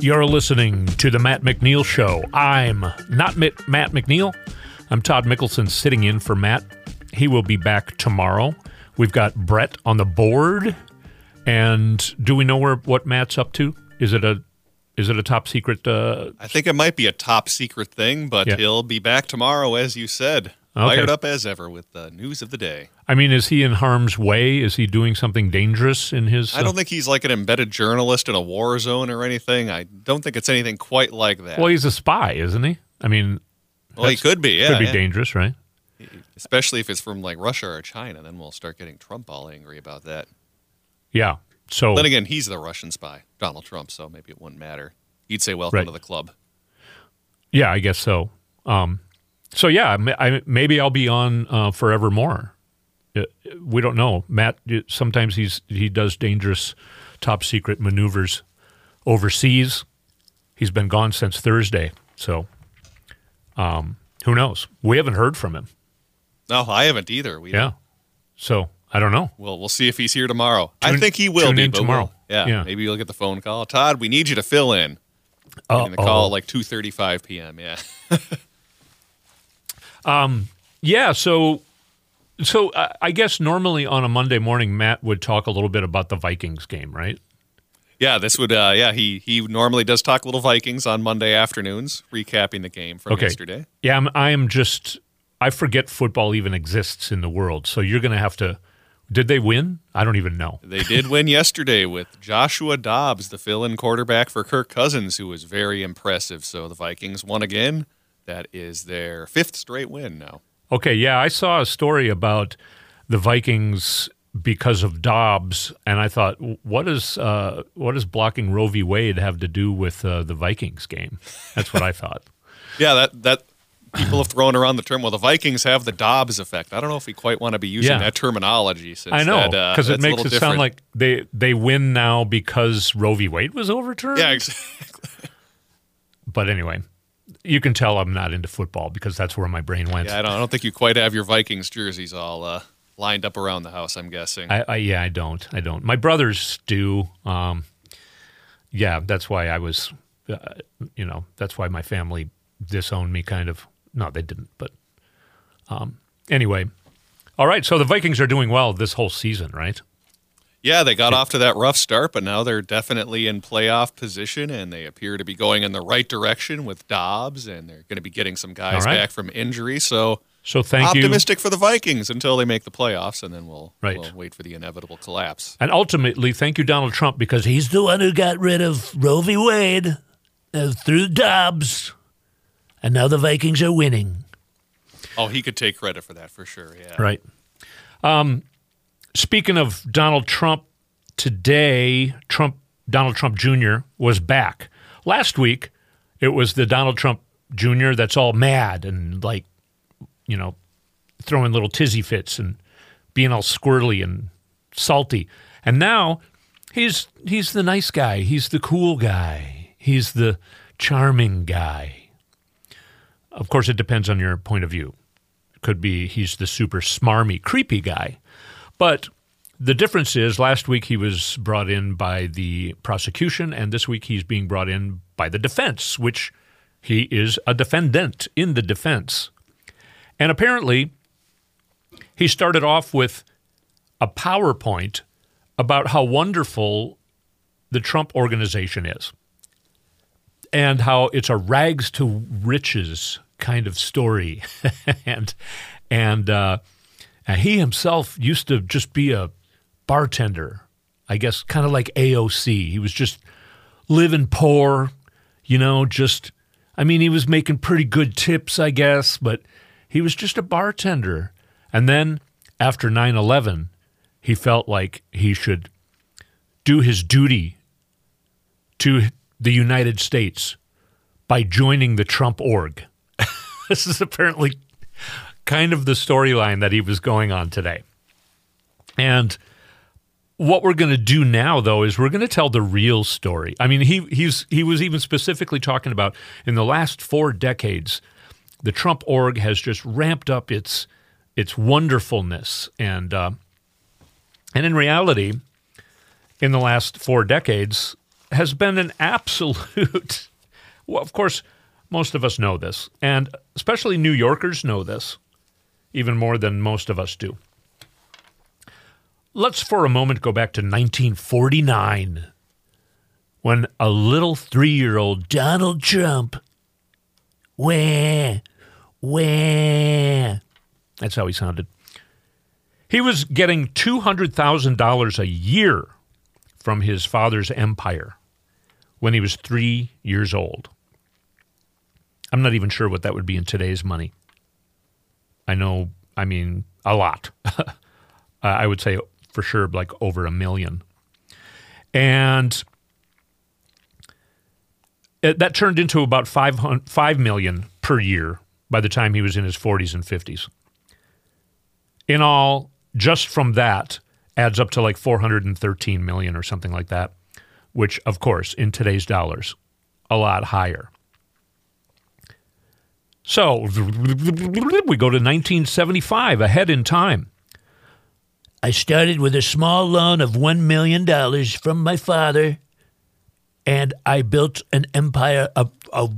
You're listening to the Matt McNeil Show. I'm not Matt McNeil. I'm Todd Mikkelson sitting in for Matt. He will be back tomorrow. We've got Brett on the board. And do we know where what Matt's up to? Is it a is it a top secret? Uh, I think it might be a top secret thing, but Yeah. he'll be back tomorrow, as you said. Okay. Fired up as ever with the news of the day. I mean, is he in harm's way? Is he doing something dangerous in his? I don't think he's like an embedded journalist in a war zone or anything. I don't think it's anything quite like that. well, he's a spy, isn't he? I mean, Well, he could be, yeah. could be yeah. dangerous, right? Especially if it's from like Russia or China, then we'll start getting Trump all angry about that. Yeah. So Then again, he's the Russian spy, Donald Trump, so maybe it wouldn't matter. He'd say, "Welcome Right. to the club." Yeah, I guess so. Um, so yeah, I, maybe I'll be on uh, forevermore. Uh, We don't know. Matt uh, sometimes he's he does dangerous, top secret maneuvers overseas. He's been gone since Thursday, so um, who knows? We haven't heard from him. No, I haven't either. We Yeah, so I don't know. Well, we'll see if he's here tomorrow. I think he will tune be tomorrow. we'll- yeah, Yeah. maybe you'll get the phone call. Todd, we need you to fill in. Getting the call at like two thirty-five p.m. Yeah. Yeah, so so uh, I guess normally on a Monday morning, Matt would talk a little bit about the Vikings game, right? Yeah, this would. Uh, yeah, he he normally does talk little Vikings on Monday afternoons, recapping the game from Okay. yesterday. Yeah, I'm, I am just. I forget football even exists in the world. So you're going to have to. Did they win? I don't even know. They did win yesterday with Joshua Dobbs, the fill-in quarterback for Kirk Cousins, who was very impressive. So the Vikings won again. That is their fifth straight win now. Okay, yeah, I saw a story about the Vikings because of Dobbs, and I thought, what is uh, what does blocking Roe v. Wade have to do with uh, the Vikings game? That's what I thought. Yeah, that that people have thrown around the term. Well, the Vikings have the Dobbs effect. I don't know if we quite want to be using Yeah. that terminology. Since I know that, uh, because it makes it sound like they they win now because Roe v. Wade was overturned. yeah, exactly. But anyway, you can tell I'm not into football because that's where my brain went. Yeah, I don't, I don't think you quite have your Vikings jerseys all uh, lined up around the house. I'm guessing. I, I yeah, I don't. I don't. My brothers do. Um, yeah, that's why I was. Uh, you know, that's why my family disowned me. Kind of. No, they didn't. But um, anyway, all right. So the Vikings are doing well this whole season, right? Yeah, they got off to that rough start, but now they're definitely in playoff position, and they appear to be going in the right direction with Dobbs, and they're going to be getting some guys right. back from injury. So So thank you. optimistic for the Vikings until they make the playoffs, and then we'll, Right. we'll wait for the inevitable collapse. And ultimately, thank you, Donald Trump, because he's the one who got rid of Roe v. Wade uh, through Dobbs, and now the Vikings are winning. Oh, he could take credit for that for sure. Yeah. Right. Um, speaking of Donald Trump, today Trump Donald Trump Jr. was back. Last week, it was the Donald Trump Jr. that's all mad and like, you know, throwing little tizzy fits and being all squirrely and salty. And now he's he's the nice guy. He's the cool guy. He's the charming guy. Of course, it depends on your point of view could be he's the super smarmy, creepy guy. But the difference is last week he was brought in by the prosecution, and this week he's being brought in by the defense, which he is a defendant in the defense. And apparently, he started off with a PowerPoint about how wonderful the Trump organization is and how it's a rags to riches kind of story. and and uh, he himself used to just be a bartender, I guess, kind of like AOC. He was just living poor, you know, just, I mean, he was making pretty good tips, I guess, but he was just a bartender. And then after 9 11, he felt like he should do his duty to the United States by joining the Trump org. this is apparently kind of the storyline that he was going on today. And what we're going to do now though is we're going to tell the real story. I mean, he he's he was even specifically talking about in the last 4 decades the Trump org has just ramped up its its wonderfulness and uh, and in reality in the last 4 decades has been an absolute well of course most of us know this and especially New Yorkers know this even more than most of us do. Let's for a moment go back to 1949 when a little three year old Donald Trump, where, where, that's how he sounded. He was getting $200,000 a year from his father's empire when he was three years old. I'm not even sure what that would be in today's money. I know, I mean, a lot. Uh, I would say for sure like over a million. And it, that turned into about 5, 5 million per year by the time he was in his 40s and 50s. In all, just from that adds up to like 413 million or something like that, which of course in today's dollars, a lot higher. So we go to 1975, ahead in time. I started with a small loan of $1 million from my father, and I built an empire, of, a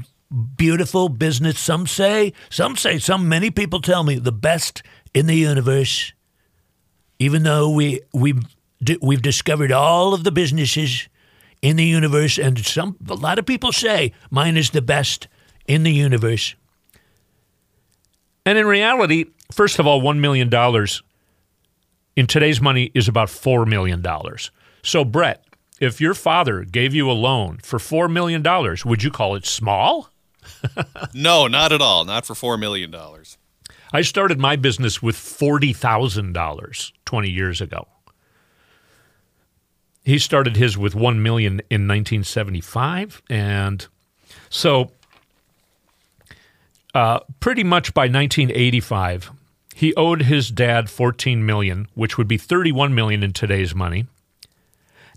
beautiful business. Some say, some say, some many people tell me the best in the universe. Even though we we we've discovered all of the businesses in the universe, and some a lot of people say mine is the best in the universe. And in reality, first of all, one million dollars in today's money is about $4 million. So, Brett, if your father gave you a loan for $4 million, would you call it small? no, not at all. Not for $4 million. I started my business with $40,000 20 years ago. He started his with 1 million in 1975 and so uh, pretty much by 1985 he owed his dad 14 million, which would be 31 million in today's money.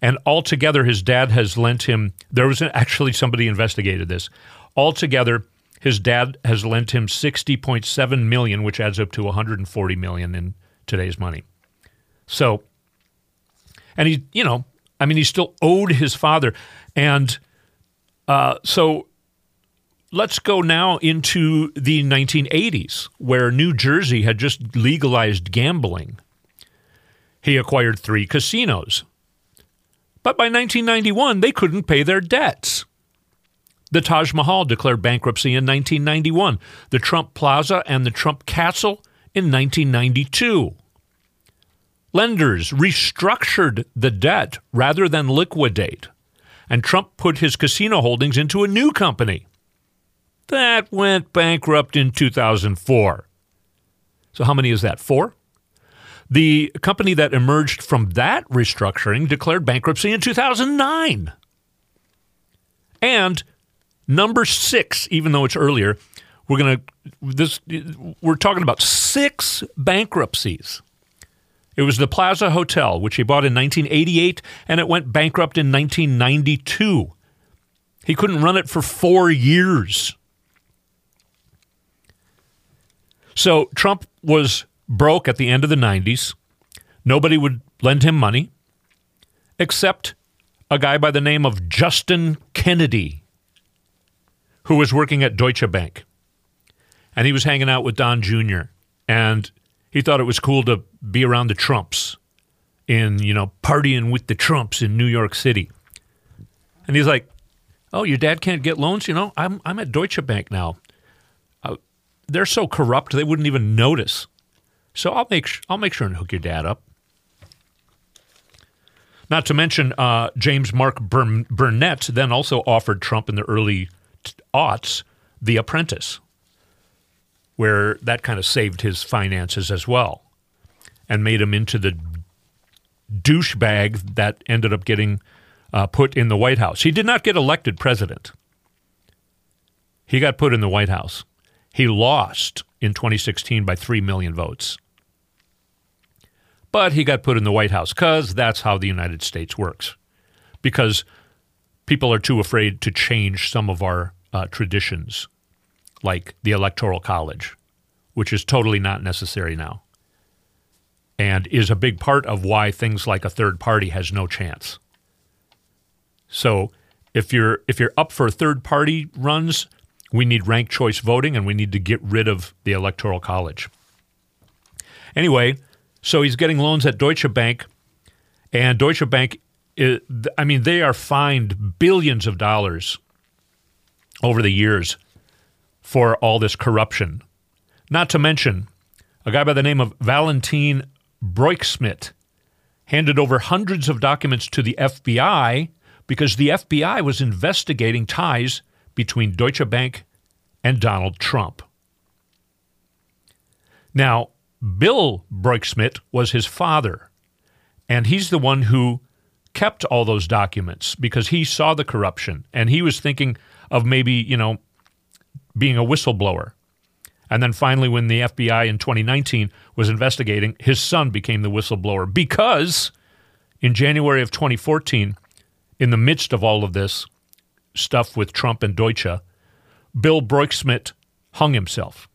And altogether his dad has lent him there was actually somebody investigated this. Altogether his dad has lent him 60.7 million, which adds up to 140 million in today's money. So and he, you know, I mean, he still owed his father. And uh, so let's go now into the 1980s, where New Jersey had just legalized gambling. He acquired three casinos. But by 1991, they couldn't pay their debts. The Taj Mahal declared bankruptcy in 1991, the Trump Plaza and the Trump Castle in 1992. Lenders restructured the debt rather than liquidate, and Trump put his casino holdings into a new company that went bankrupt in 2004. So, how many is that? Four? The company that emerged from that restructuring declared bankruptcy in 2009. And number six, even though it's earlier, we're going to this we're talking about six bankruptcies. It was the Plaza Hotel, which he bought in 1988, and it went bankrupt in 1992. He couldn't run it for four years. So Trump was broke at the end of the 90s. Nobody would lend him money except a guy by the name of Justin Kennedy, who was working at Deutsche Bank. And he was hanging out with Don Jr. And he thought it was cool to be around the Trumps in, you know, partying with the Trumps in New York City. And he's like, Oh, your dad can't get loans? You know, I'm, I'm at Deutsche Bank now they're so corrupt they wouldn't even notice. So I'll make I'll make sure and hook your dad up. Not to mention uh, James Mark Burnett then also offered Trump in the early aughts The Apprentice, where that kind of saved his finances as well, and made him into the douchebag that ended up getting uh, put in the White House. He did not get elected president. He got put in the White House. He lost in 2016 by 3 million votes. But he got put in the White House because that's how the United States works. Because people are too afraid to change some of our uh, traditions, like the Electoral College, which is totally not necessary now and is a big part of why things like a third party has no chance. So if you're if you're up for third party runs, we need ranked choice voting and we need to get rid of the electoral college. Anyway, so he's getting loans at Deutsche Bank and Deutsche Bank I mean they are fined billions of dollars over the years for all this corruption. Not to mention a guy by the name of Valentin Broeksmit handed over hundreds of documents to the FBI because the FBI was investigating ties between Deutsche Bank and Donald Trump. Now, Bill Broeksmit was his father, and he's the one who kept all those documents because he saw the corruption and he was thinking of maybe, you know, being a whistleblower. And then finally, when the FBI in 2019 was investigating, his son became the whistleblower because in January of 2014, in the midst of all of this stuff with Trump and Deutsche, Bill Broeksmit hung himself.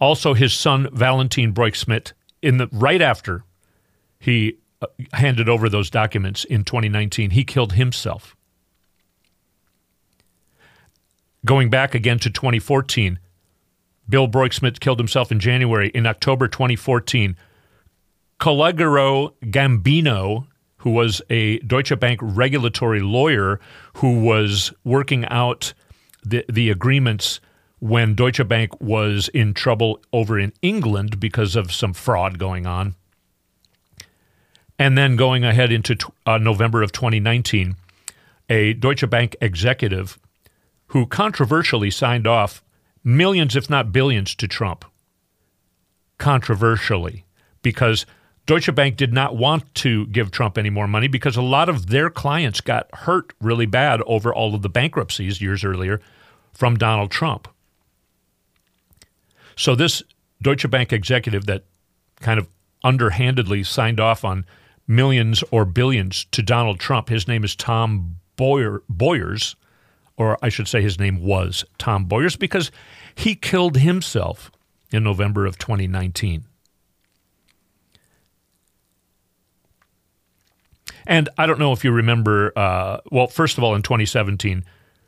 Also, his son Valentin Broeksmit, in the right after he uh, handed over those documents in 2019, he killed himself. Going back again to 2014, Bill Broeksmit killed himself in January. In October 2014, Calogero Gambino, who was a Deutsche Bank regulatory lawyer who was working out the, the agreements when Deutsche Bank was in trouble over in England because of some fraud going on. And then going ahead into uh, November of 2019, a Deutsche Bank executive who controversially signed off millions, if not billions, to Trump. Controversially, because Deutsche Bank did not want to give Trump any more money because a lot of their clients got hurt really bad over all of the bankruptcies years earlier from Donald Trump. So, this Deutsche Bank executive that kind of underhandedly signed off on millions or billions to Donald Trump, his name is Tom Boyer, Boyers or I should say his name was Tom Boyers, because he killed himself in November of 2019. And I don't know if you remember, uh, well, first of all, in 2017,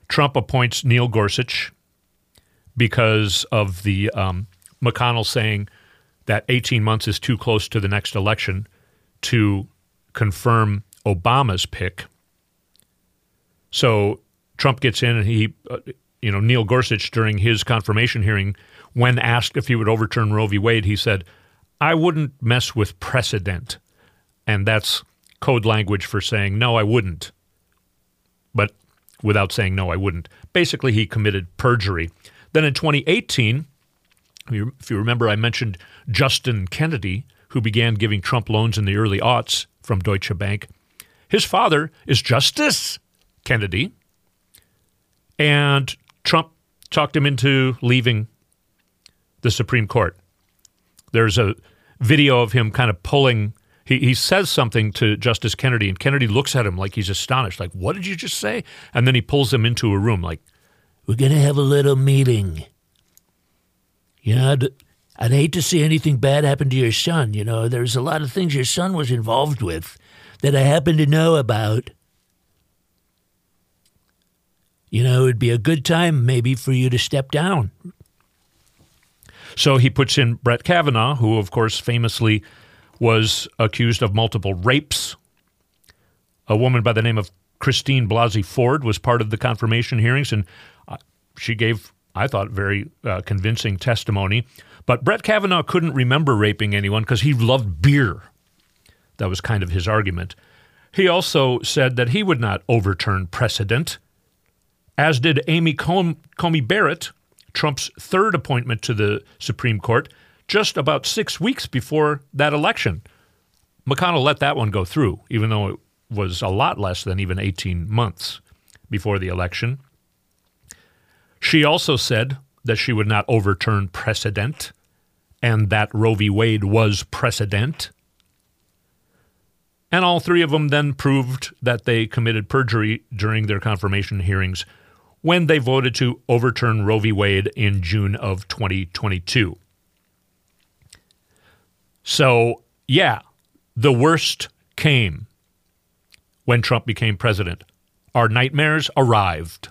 Trump appoints Neil Gorsuch because of the um, McConnell saying that 18 months is too close to the next election to confirm Obama's pick. So Trump gets in and he, uh, you know, Neil Gorsuch during his confirmation hearing, when asked if he would overturn Roe v. Wade, he said, I wouldn't mess with precedent. And that's code language for saying, no, I wouldn't. But without saying, no, I wouldn't. Basically, he committed perjury. Then in 2018, if you remember, I mentioned Justin Kennedy, who began giving Trump loans in the early aughts from Deutsche Bank. His father is Justice Kennedy, and Trump talked him into leaving the Supreme Court. There's a video of him kind of pulling. He, he says something to Justice Kennedy, and Kennedy looks at him like he's astonished, like, What did you just say? And then he pulls him into a room, like, We're going to have a little meeting. You know, I'd, I'd hate to see anything bad happen to your son. You know, there's a lot of things your son was involved with that I happen to know about. You know, it'd be a good time maybe for you to step down. So he puts in Brett Kavanaugh, who, of course, famously was accused of multiple rapes. A woman by the name of Christine Blasey Ford was part of the confirmation hearings, and uh, she gave, I thought, very uh, convincing testimony. But Brett Kavanaugh couldn't remember raping anyone because he loved beer. That was kind of his argument. He also said that he would not overturn precedent as did Amy Coney Barrett, Trump's third appointment to the Supreme Court, just about six weeks before that election. McConnell let that one go through, even though it was a lot less than even 18 months before the election. She also said that she would not overturn precedent and that Roe v. Wade was precedent. And all three of them then proved that they committed perjury during their confirmation hearings when they voted to overturn Roe v. Wade in June of 2022. So, yeah, the worst came when Trump became president. Our nightmares arrived.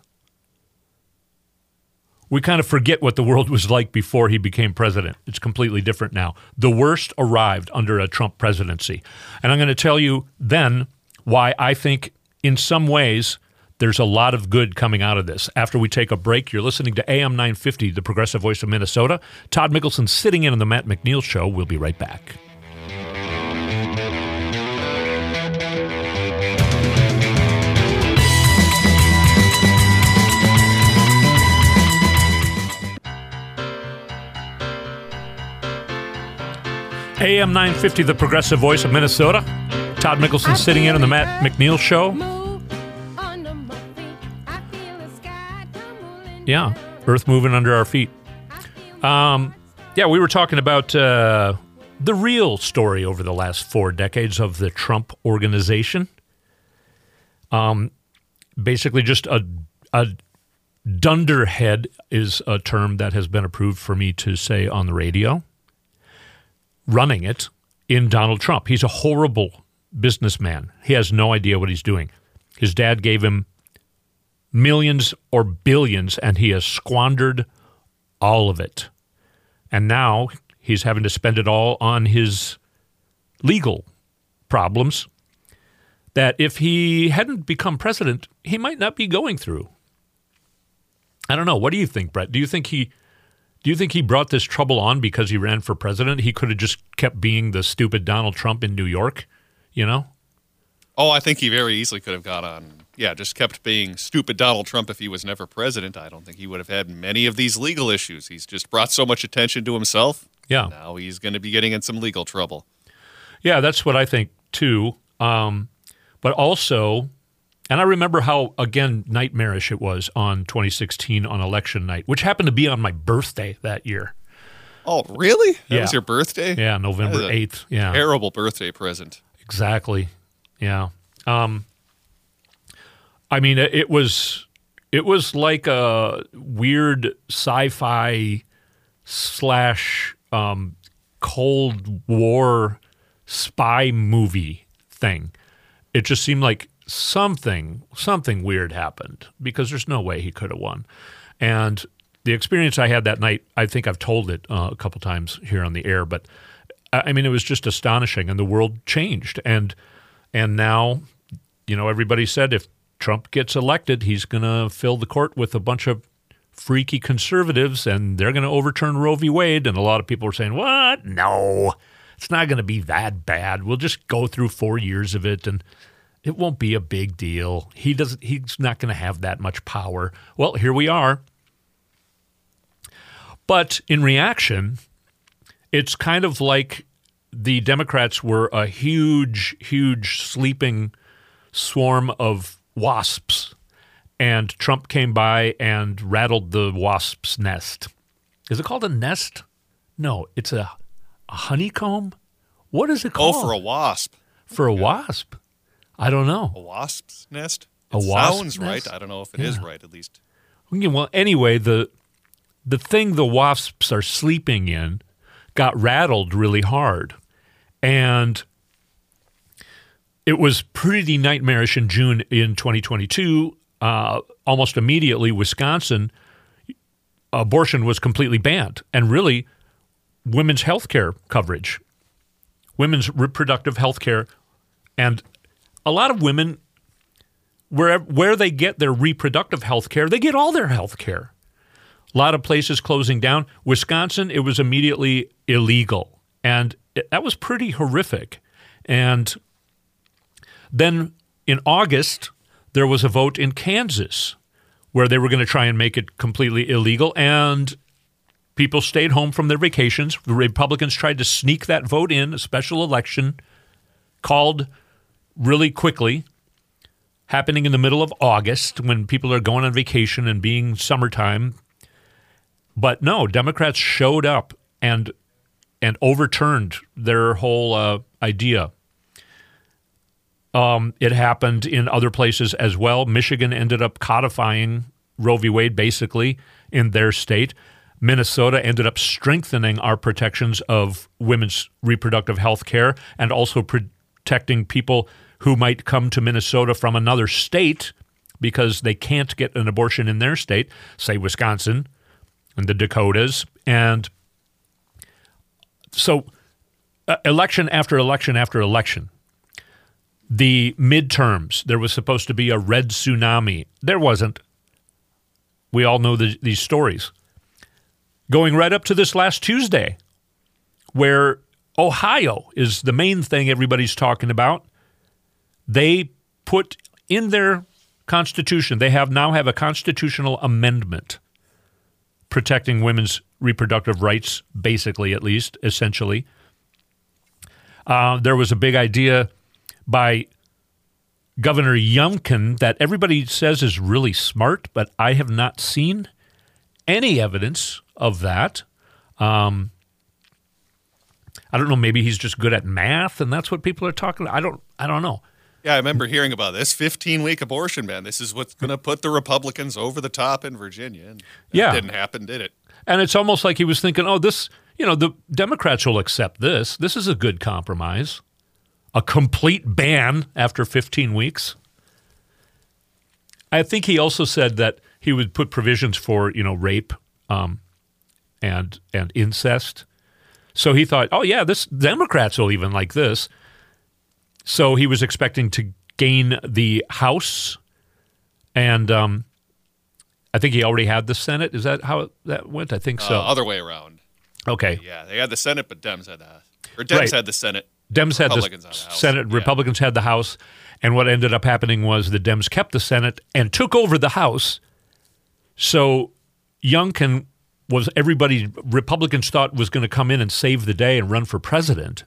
We kind of forget what the world was like before he became president. It's completely different now. The worst arrived under a Trump presidency. And I'm going to tell you then why I think, in some ways, there's a lot of good coming out of this. After we take a break, you're listening to AM 950, the progressive voice of Minnesota. Todd Mikkelson sitting in on the Matt McNeil Show. We'll be right back. AM 950, the progressive voice of Minnesota. Todd Mikkelson sitting in on the Matt McNeil Show. Yeah, Earth moving under our feet. Um, yeah, we were talking about uh, the real story over the last four decades of the Trump organization. Um, basically, just a, a dunderhead is a term that has been approved for me to say on the radio running it in Donald Trump. He's a horrible businessman. He has no idea what he's doing. His dad gave him millions or billions, and he has squandered all of it. And now he's having to spend it all on his legal problems that if he hadn't become president, he might not be going through. I don't know. What do you think, Brett? Do you think he do you think he brought this trouble on because he ran for president? He could have just kept being the stupid Donald Trump in New York, you know? Oh, I think he very easily could have got on. Yeah, just kept being stupid Donald Trump if he was never president. I don't think he would have had many of these legal issues. He's just brought so much attention to himself. Yeah. Now he's going to be getting in some legal trouble. Yeah, that's what I think too. Um, but also, and I remember how, again, nightmarish it was on 2016 on election night, which happened to be on my birthday that year. Oh, really? That Yeah. was your birthday? Yeah, November That is a 8th. Yeah. Terrible birthday present. Exactly. Yeah. Um, I mean, it, was it was like a weird sci-fi slash um, Cold War spy movie thing. It just seemed like something something weird happened because there's no way he could have won. And the experience I had that night, I think I've told it uh, a couple times here on the air, but I mean, it was just astonishing, and the world changed. And and now, you know, everybody said if Trump gets elected, he's going to fill the court with a bunch of freaky conservatives, and they're going to overturn Roe v. Wade. And a lot of people were saying, "What? No, it's not going to be that bad. We'll just go through four years of it, and it won't be a big deal. He doesn't. He's not going to have that much power." Well, here we are. But in reaction, it's kind of like the Democrats were a huge, huge sleeping swarm of wasps, and Trump came by and rattled the wasp's nest. Is it called a nest? No, it's a, a honeycomb. What is it oh, called? Oh, for a wasp. for a wasp. I don't know. A wasp's nest? A It wasp's sounds nest? right. I don't know if it is Yeah. right, at least. Well, anyway, the the thing the wasps are sleeping in got rattled really hard, and it was pretty nightmarish in June in 2022. Uh, almost immediately, Wisconsin abortion was completely banned, and really, women's health care coverage, women's reproductive health care, and a lot of women where where they get their reproductive health care, they get all their health care. A lot of places closing down. Wisconsin, it was immediately illegal, and it, that was pretty horrific. And then in August, there was a vote in Kansas where they were going to try and make it completely illegal, and people stayed home from their vacations. The Republicans tried to sneak that vote in, a special election called really quickly. happening in the middle of August when people are going on vacation and being summertime. But no, Democrats showed up and and overturned their whole uh, idea. Um, it happened in other places as well. Michigan ended up codifying Roe v. Wade basically in their state. Minnesota ended up strengthening our protections of women's reproductive health care and also protecting people who might come to Minnesota from another state because they can't get an abortion in their state, say Wisconsin and the Dakotas. And so, uh, election after election after election, the midterms, there was supposed to be a red tsunami. There wasn't. We all know the, these stories. Going right up to this last Tuesday, where Ohio is the main thing everybody's talking about. They put in their constitution, they have now have a constitutional amendment protecting women's reproductive rights, basically, at least, essentially. Uh, there was a big idea by Governor Youngkin that everybody says is really smart, but I have not seen any evidence of that. Um, I don't know. Maybe he's just good at math, and that's what people are talking. About. I don't. I don't know. Yeah, I remember hearing about this 15 week abortion ban. This is what's going to put the Republicans over the top in Virginia. And yeah, didn't happen, did it? And it's almost like he was thinking, "Oh, this. You know, the Democrats will accept this. This is a good compromise." a complete ban after 15 weeks. I think he also said that he would put provisions for you know rape um, and and incest. So he thought, oh yeah, this Democrats will even like this. So he was expecting to gain the House, and um, I think he already had the Senate. Is that how that went? I think so. Uh, other way around. Okay. Yeah, they had the Senate, but Dems had the or Dems Right. had the Senate. Dems had the had the House. Senate, Yeah. Republicans had the House, and what ended up happening was the Dems kept the Senate and took over the House. So Youngkin was everybody Republicans thought was going to come in and save the day and run for president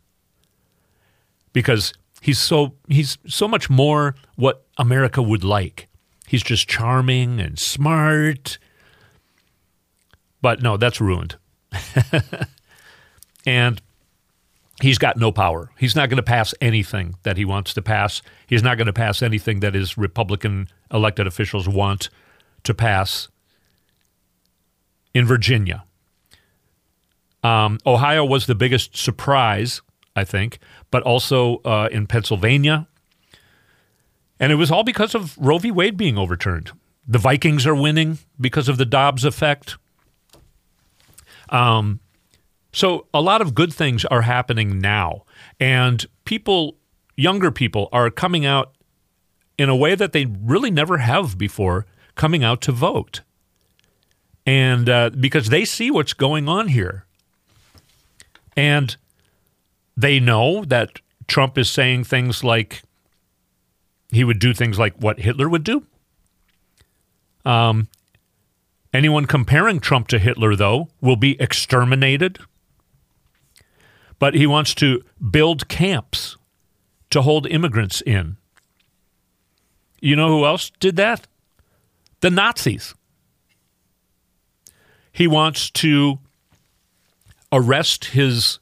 because he's so he's so much more what America would like. He's just charming and smart. But no, that's ruined. and he's got no power. He's not going to pass anything that he wants to pass. He's not going to pass anything that his Republican elected officials want to pass in Virginia. Um, Ohio was the biggest surprise, I think, but also uh, in Pennsylvania. And it was all because of Roe v. Wade being overturned. The Vikings are winning because of the Dobbs effect. Um, so a lot of good things are happening now, and people, younger people, are coming out in a way that they really never have before, coming out to vote, and uh, because they see what's going on here, and they know that Trump is saying things like he would do things like what Hitler would do. Um, anyone comparing Trump to Hitler, though, will be exterminated but he wants to build camps to hold immigrants in. You know who else did that? The Nazis. He wants to arrest his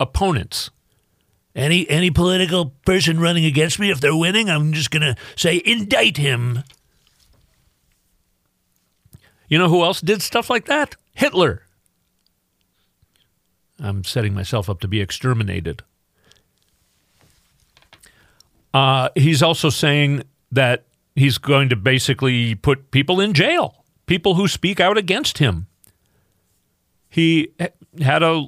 opponents. Any any political person running against me, if they're winning, I'm just to say indict him. You know who else did stuff like that? Hitler. I'm setting myself up to be exterminated. Uh, he's also saying that he's going to basically put people in jail, people who speak out against him. He had a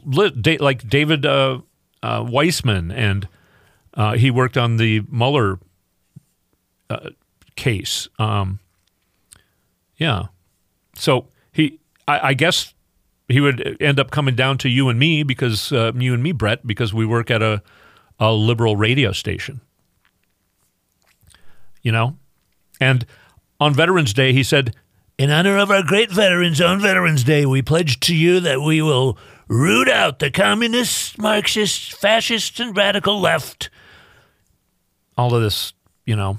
like David uh, uh, Weissman, and uh, he worked on the Mueller uh, case. Um, yeah, so he, I, I guess he would end up coming down to you and me because uh, you and me, Brett, because we work at a, a liberal radio station. You know? And on Veterans Day, he said, In honor of our great veterans on Veterans Day, we pledge to you that we will root out the communists, Marxists, fascists, and radical left. All of this, you know,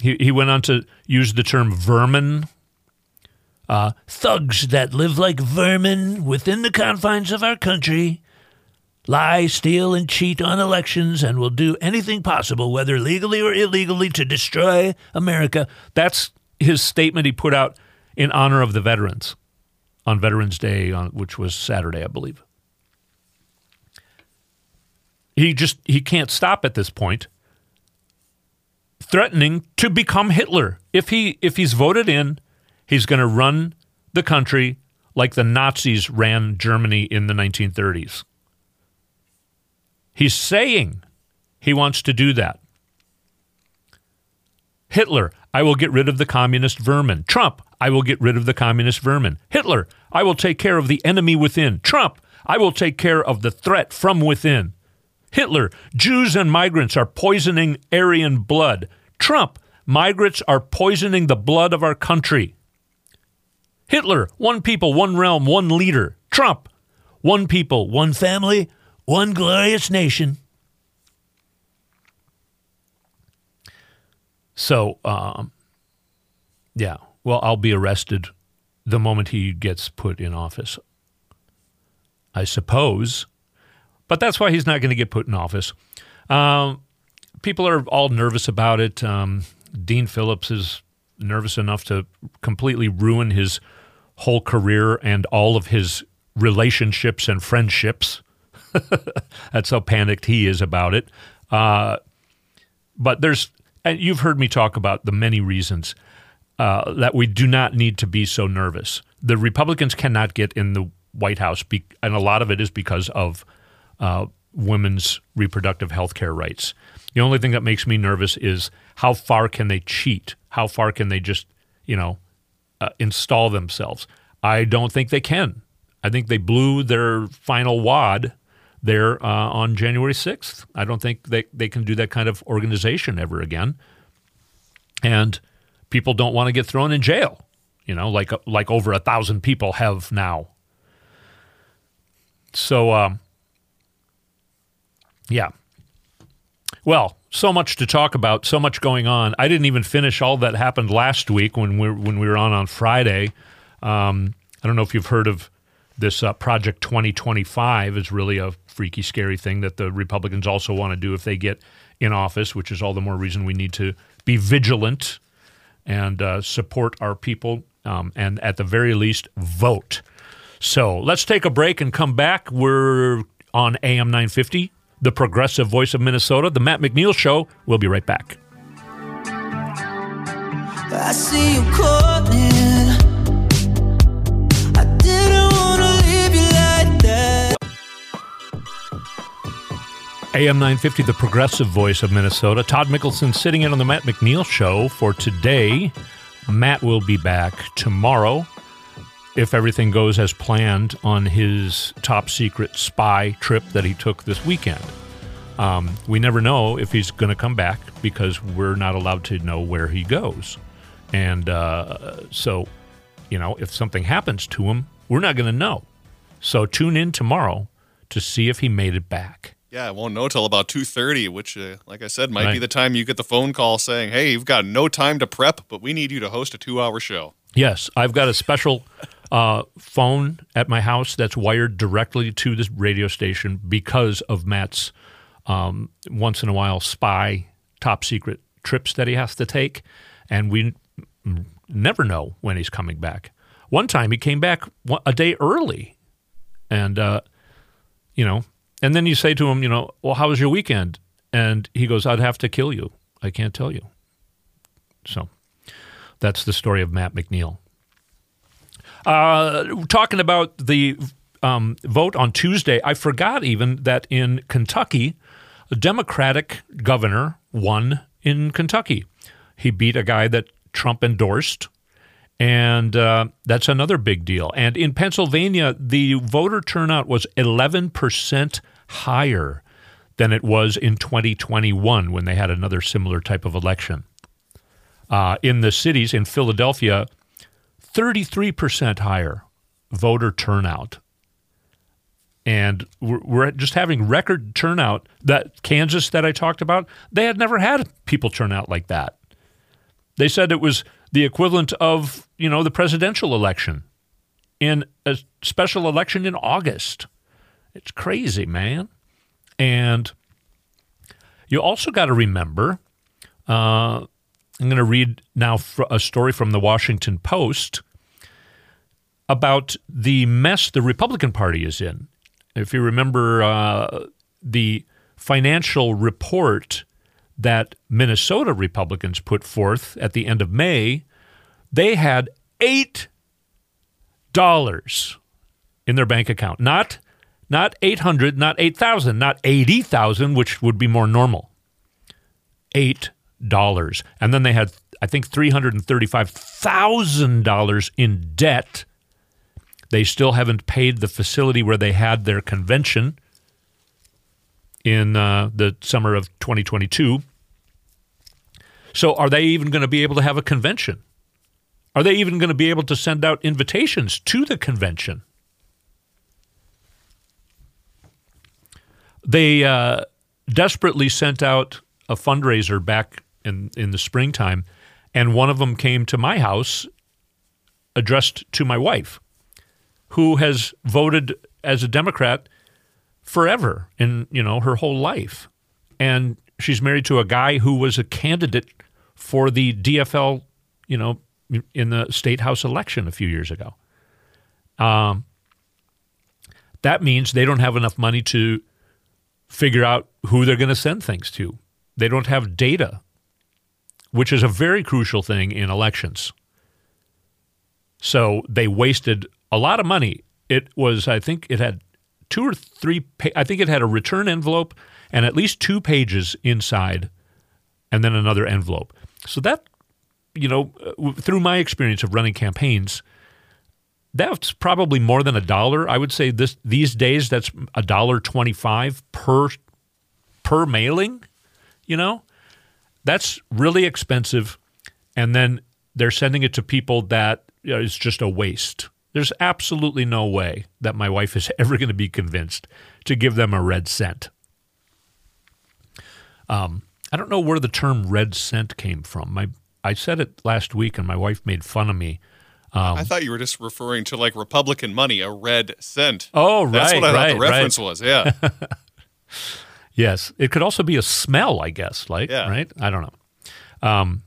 he, he went on to use the term vermin. Uh, thugs that live like vermin within the confines of our country lie, steal, and cheat on elections and will do anything possible, whether legally or illegally, to destroy America. That's his statement he put out in honor of the veterans on Veterans Day, on, which was Saturday, I believe. He just he can't stop at this point threatening to become Hitler. If he if he's voted in, he's going to run the country like the Nazis ran Germany in the 1930s. He's saying he wants to do that. Hitler, I will get rid of the communist vermin. Trump, I will get rid of the communist vermin. Hitler, I will take care of the enemy within. Trump, I will take care of the threat from within. Hitler, Jews and migrants are poisoning Aryan blood. Trump, migrants are poisoning the blood of our country. Hitler, one people, one realm, one leader. Trump, one people, one family, one glorious nation. So, um, yeah, well, I'll be arrested the moment he gets put in office. I suppose. But that's why he's not going to get put in office. Um, people are all nervous about it. Um, Dean Phillips is nervous enough to completely ruin his whole career and all of his relationships and friendships. That's how panicked he is about it. Uh, but there's, and you've heard me talk about the many reasons uh, that we do not need to be so nervous. The Republicans cannot get in the White House, be, and a lot of it is because of uh, women's reproductive health care rights. The only thing that makes me nervous is how far can they cheat? How far can they just, you know, uh, install themselves? I don't think they can. I think they blew their final wad there uh, on January 6th. I don't think they, they can do that kind of organization ever again. And people don't want to get thrown in jail, you know, like like over a thousand people have now. So, um, yeah. Well, so much to talk about, so much going on. I didn't even finish all that happened last week when we when we were on on Friday. Um, I don't know if you've heard of this uh, Project 2025 is really a freaky, scary thing that the Republicans also want to do if they get in office, which is all the more reason we need to be vigilant and uh, support our people, um, and at the very least, vote. So let's take a break and come back. We're on AM 950 the progressive voice of Minnesota, The Matt McNeil Show. We'll be right back. I see you. AM 950, the progressive voice of Minnesota. Todd Mikkelson sitting in on the Matt McNeil Show for today. Matt will be back tomorrow if everything goes as planned on his top secret spy trip that he took this weekend. Um, we never know if he's going to come back because we're not allowed to know where he goes. And uh, so, you know, if something happens to him, we're not going to know. So tune in tomorrow to see if he made it back. Yeah, I won't know till about two thirty, which, uh, like I said, might right. be the time you get the phone call saying, "Hey, you've got no time to prep, but we need you to host a two-hour show." Yes, I've got a special uh, phone at my house that's wired directly to this radio station because of Matt's um, once in a while spy top secret trips that he has to take, and we never know when he's coming back. One time he came back a day early, and uh, you know, and then you say to him, you know, well, how was your weekend? And he goes, I'd have to kill you. I can't tell you. So that's the story of Matt McNeil. Uh, talking about the um, vote on Tuesday, I forgot even that in Kentucky, a Democratic governor won in Kentucky. He beat a guy that Trump endorsed, and uh, that's another big deal. And in Pennsylvania, the voter turnout was 11% higher than it was in 2021 when they had another similar type of election. Uh, in the cities, in Philadelphia, 33% higher voter turnout and we're, we're, just having record turnout. That Kansas that I talked about, they had never had people turn out like that. They said it was the equivalent of, you know, the presidential election in a special election in August. It's crazy, man. And you also got to remember uh, I'm going to read now a story from the Washington Post about the mess the Republican Party is in. If you remember uh, the financial report that Minnesota Republicans put forth at the end of May, they had eight dollars in their bank account. Not not 800, not 8,000, not 80,000, which would be more normal. $8. And then they had I think $335,000 in debt. They still haven't paid the facility where they had their convention in uh, the summer of 2022. So, are they even going to be able to have a convention? Are they even going to be able to send out invitations to the convention? They uh, desperately sent out a fundraiser back in, in the springtime, and one of them came to my house addressed to my wife, who has voted as a Democrat forever in you know her whole life, and she's married to a guy who was a candidate for the DFL, you know, in the state house election a few years ago. Um, that means they don't have enough money to figure out who they're going to send things to. They don't have data, which is a very crucial thing in elections. So they wasted a lot of money. It was, I think, it had two or three. I think it had a return envelope and at least two pages inside, and then another envelope. So that you know, uh, through my experience of running campaigns, that's probably more than a dollar. I would say this these days that's a dollar twenty five per per mailing. You know, that's really expensive, and then they're sending it to people that you know, just a waste. There's absolutely no way that my wife is ever going to be convinced to give them a red cent. Um, I don't know where the term red cent came from. My I said it last week, and my wife made fun of me. Um, I thought you were just referring to like Republican money, a red cent. Oh, right. That's what I right, thought the reference right. was. Yeah. yes, it could also be a smell, I guess. Like, yeah. right? I don't know. Um,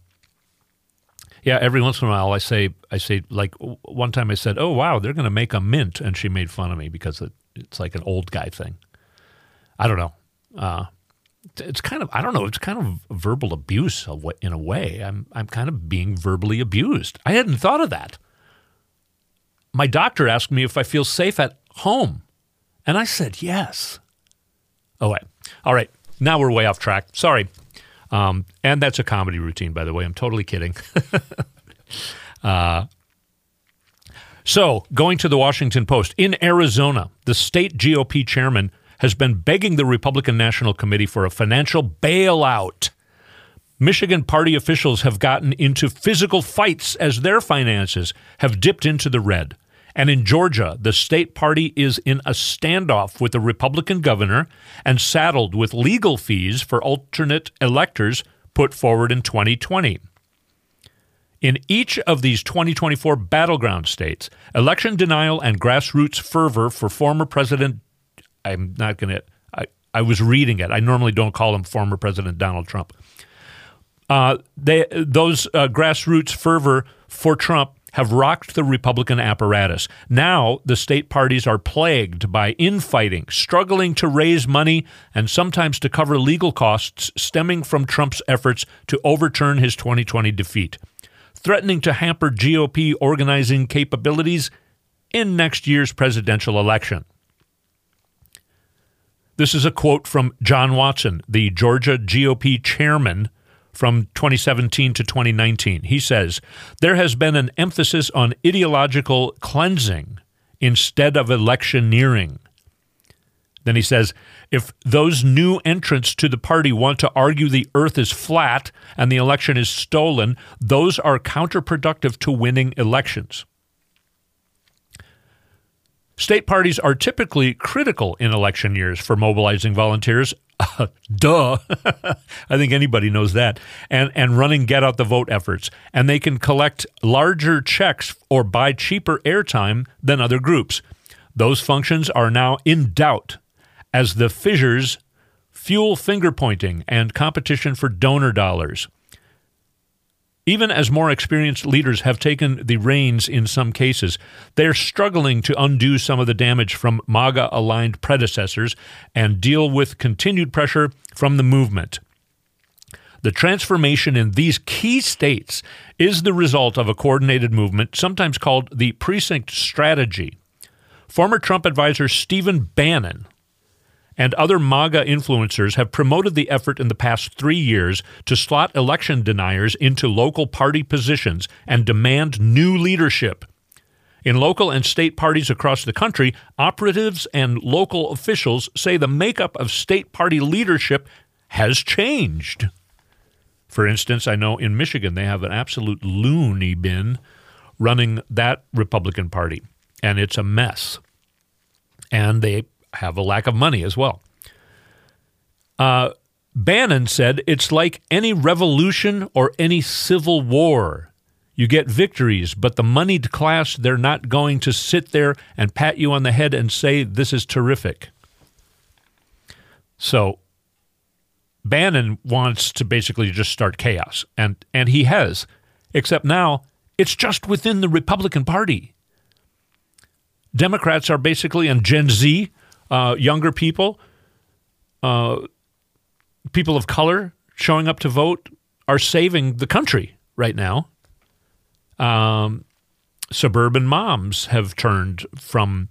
yeah, every once in a while, I say, I say, like one time, I said, "Oh wow, they're going to make a mint," and she made fun of me because it, it's like an old guy thing. I don't know. Uh, it's kind of I don't know. It's kind of verbal abuse in a way. I'm I'm kind of being verbally abused. I hadn't thought of that. My doctor asked me if I feel safe at home, and I said yes. Oh wait, all right. Now we're way off track. Sorry. Um, and that's a comedy routine, by the way. I'm totally kidding. uh, so, going to the Washington Post in Arizona, the state GOP chairman has been begging the Republican National Committee for a financial bailout. Michigan party officials have gotten into physical fights as their finances have dipped into the red. And in Georgia, the state party is in a standoff with the Republican governor and saddled with legal fees for alternate electors put forward in 2020. In each of these 2024 battleground states, election denial and grassroots fervor for former President I'm not going to. I, was reading it. I normally don't call him former President Donald Trump. Uh, they those uh, grassroots fervor for Trump have rocked the Republican apparatus. Now the state parties are plagued by infighting, struggling to raise money and sometimes to cover legal costs stemming from Trump's efforts to overturn his 2020 defeat, threatening to hamper GOP organizing capabilities in next year's presidential election. This is a quote from John Watson, the Georgia GOP chairman from 2017 to 2019. He says, There has been an emphasis on ideological cleansing instead of electioneering. Then he says, if those new entrants to the party want to argue the earth is flat and the election is stolen, those are counterproductive to winning elections. State parties are typically critical in election years for mobilizing volunteers Duh. I think anybody knows that. And and running get out the vote efforts. And they can collect larger checks or buy cheaper airtime than other groups. Those functions are now in doubt as the fissures fuel finger pointing and competition for donor dollars. Even as more experienced leaders have taken the reins in some cases, they're struggling to undo some of the damage from MAGA aligned predecessors and deal with continued pressure from the movement. The transformation in these key states is the result of a coordinated movement, sometimes called the precinct strategy. Former Trump advisor Stephen Bannon and other MAGA influencers have promoted the effort in the past three years to slot election deniers into local party positions and demand new leadership. In local and state parties across the country, operatives and local officials say the makeup of state party leadership has changed. For instance, I know in Michigan they have an absolute loony bin running that Republican Party, and it's a mess. And they have a lack of money as well. Uh, Bannon said it's like any revolution or any civil war. You get victories, but the moneyed class, they're not going to sit there and pat you on the head and say, This is terrific. So Bannon wants to basically just start chaos, and, and he has, except now it's just within the Republican Party. Democrats are basically, and Gen Z, uh, younger people, uh, people of color showing up to vote are saving the country right now. Um, suburban moms have turned from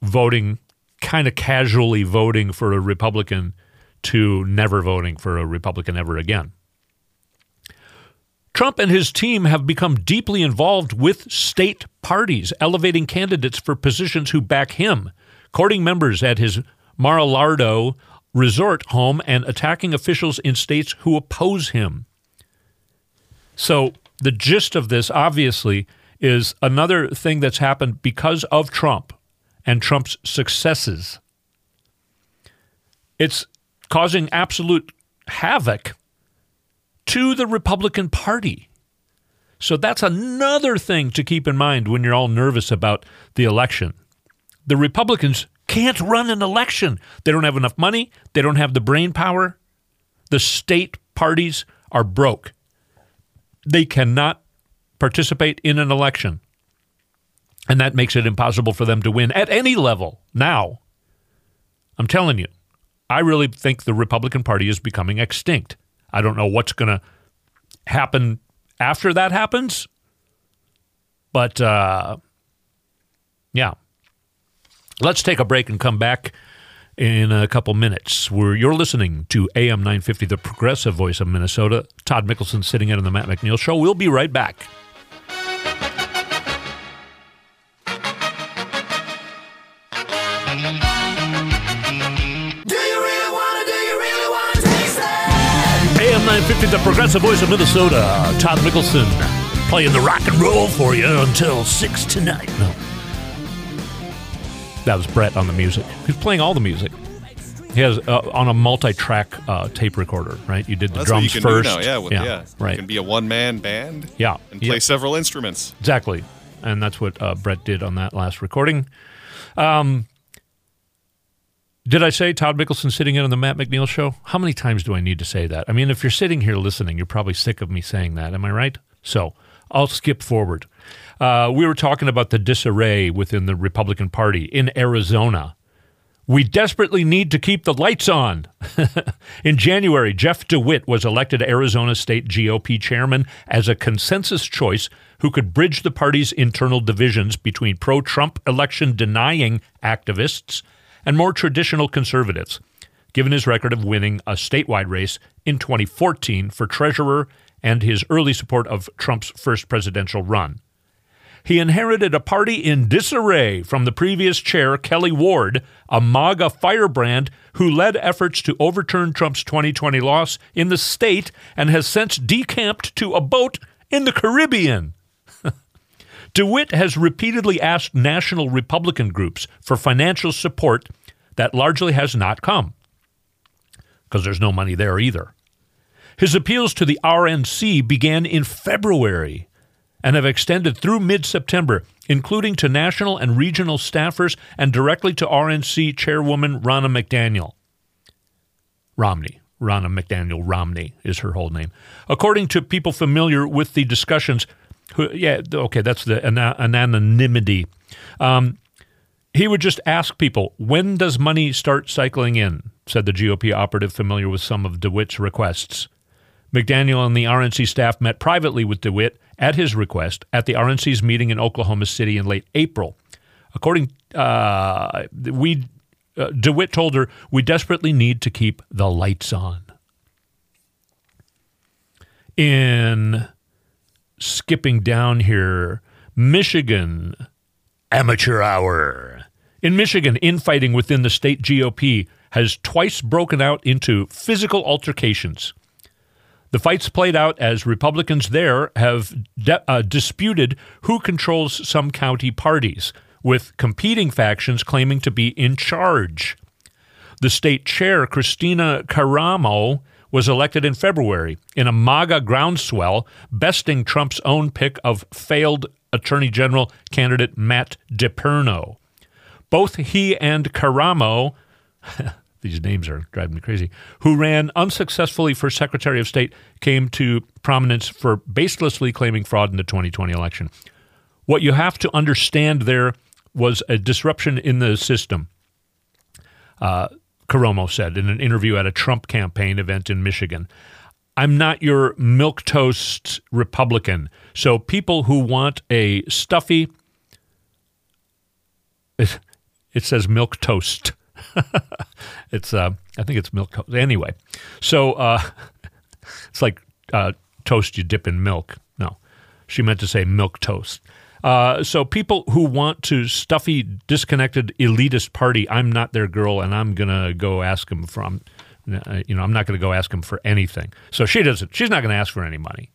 voting, kind of casually voting for a Republican, to never voting for a Republican ever again. Trump and his team have become deeply involved with state parties, elevating candidates for positions who back him courting members at his Mar-a-Lardo resort home and attacking officials in states who oppose him. So, the gist of this, obviously, is another thing that's happened because of Trump and Trump's successes. It's causing absolute havoc to the Republican Party. So that's another thing to keep in mind when you're all nervous about the election the Republicans can't run an election. They don't have enough money, they don't have the brain power. The state parties are broke. They cannot participate in an election. And that makes it impossible for them to win at any level now. I'm telling you, I really think the Republican Party is becoming extinct. I don't know what's going to happen after that happens, but uh, yeah, Let's take a break and come back in a couple minutes. Where you're listening to AM 950, the progressive voice of Minnesota. Todd Mikkelson sitting in on the Matt McNeil Show. We'll be right back. Do you really wanna do you really wanna taste it? AM 950, the progressive voice of Minnesota. Todd Mikkelson playing the rock and roll for you until 6 tonight. No. That was Brett on the music. He's playing all the music. He has uh, on a multi-track uh, tape recorder, right? You did the That's drums what you can first. do now. Yeah, with, yeah, yeah, right. You can be a one-man band. Yeah, and play yeah. several instruments. Exactly, and that's what uh, Brett did on that last recording. Um, did I say Todd Mikkelson sitting in on the Matt McNeil show? How many times do I need to say that? I mean, if you're sitting here listening, you're probably sick of me saying that. Am I right? So I'll skip forward. Uh, we were talking about the disarray within the Republican Party in Arizona. We desperately need to keep the lights on. in January, Jeff DeWitt was elected Arizona State GOP chairman as a consensus choice who could bridge the party's internal divisions between pro Trump election denying activists and more traditional conservatives, given his record of winning a statewide race in 2014 for treasurer and his early support of Trump's first presidential run. He inherited a party in disarray from the previous chair, Kelli Ward, a MAGA firebrand who led efforts to overturn Trump's 2020 loss in the state and has since decamped to a boat in the Caribbean. DeWitt has repeatedly asked national Republican groups for financial support that largely has not come. because there's no money there either. His appeals to the RNC began in February and have extended through mid September, including to national and regional staffers and directly to RNC chairwoman Ronna McDaniel. Romney. Ronna McDaniel Romney is her whole name. According to people familiar with the discussions, who, yeah, okay, that's the an- anonymity. Um, he would just ask people, when does money start cycling in? said the GOP operative familiar with some of DeWitt's requests. McDaniel and the RNC staff met privately with DeWitt at his request at the RNC's meeting in Oklahoma City in late April. According, uh, we uh, DeWitt told her, "We desperately need to keep the lights on." In skipping down here, Michigan amateur hour. In Michigan, infighting within the state GOP has twice broken out into physical altercations. The fights played out as Republicans there have de- uh, disputed who controls some county parties, with competing factions claiming to be in charge. The state chair, Kristina Karamo, was elected in February in a MAGA groundswell, besting Trump's own pick of failed Attorney General candidate Matt DePerno. Both he and Karamo these names are driving me crazy, who ran unsuccessfully for Secretary of State, came to prominence for baselessly claiming fraud in the 2020 election. What you have to understand there was a disruption in the system. Uh, Karamo said in an interview at a Trump campaign event in Michigan. I'm not your milk toast Republican. So people who want a stuffy, it, it says milk toast it's uh, I think it's milk. Anyway, so uh, it's like uh, toast you dip in milk. No, she meant to say milk toast. Uh, so people who want to stuffy, disconnected, elitist party, I'm not their girl, and I'm gonna go ask them from. Uh, you know, I'm not to go ask them for anything. So she doesn't. She's not to ask for any money.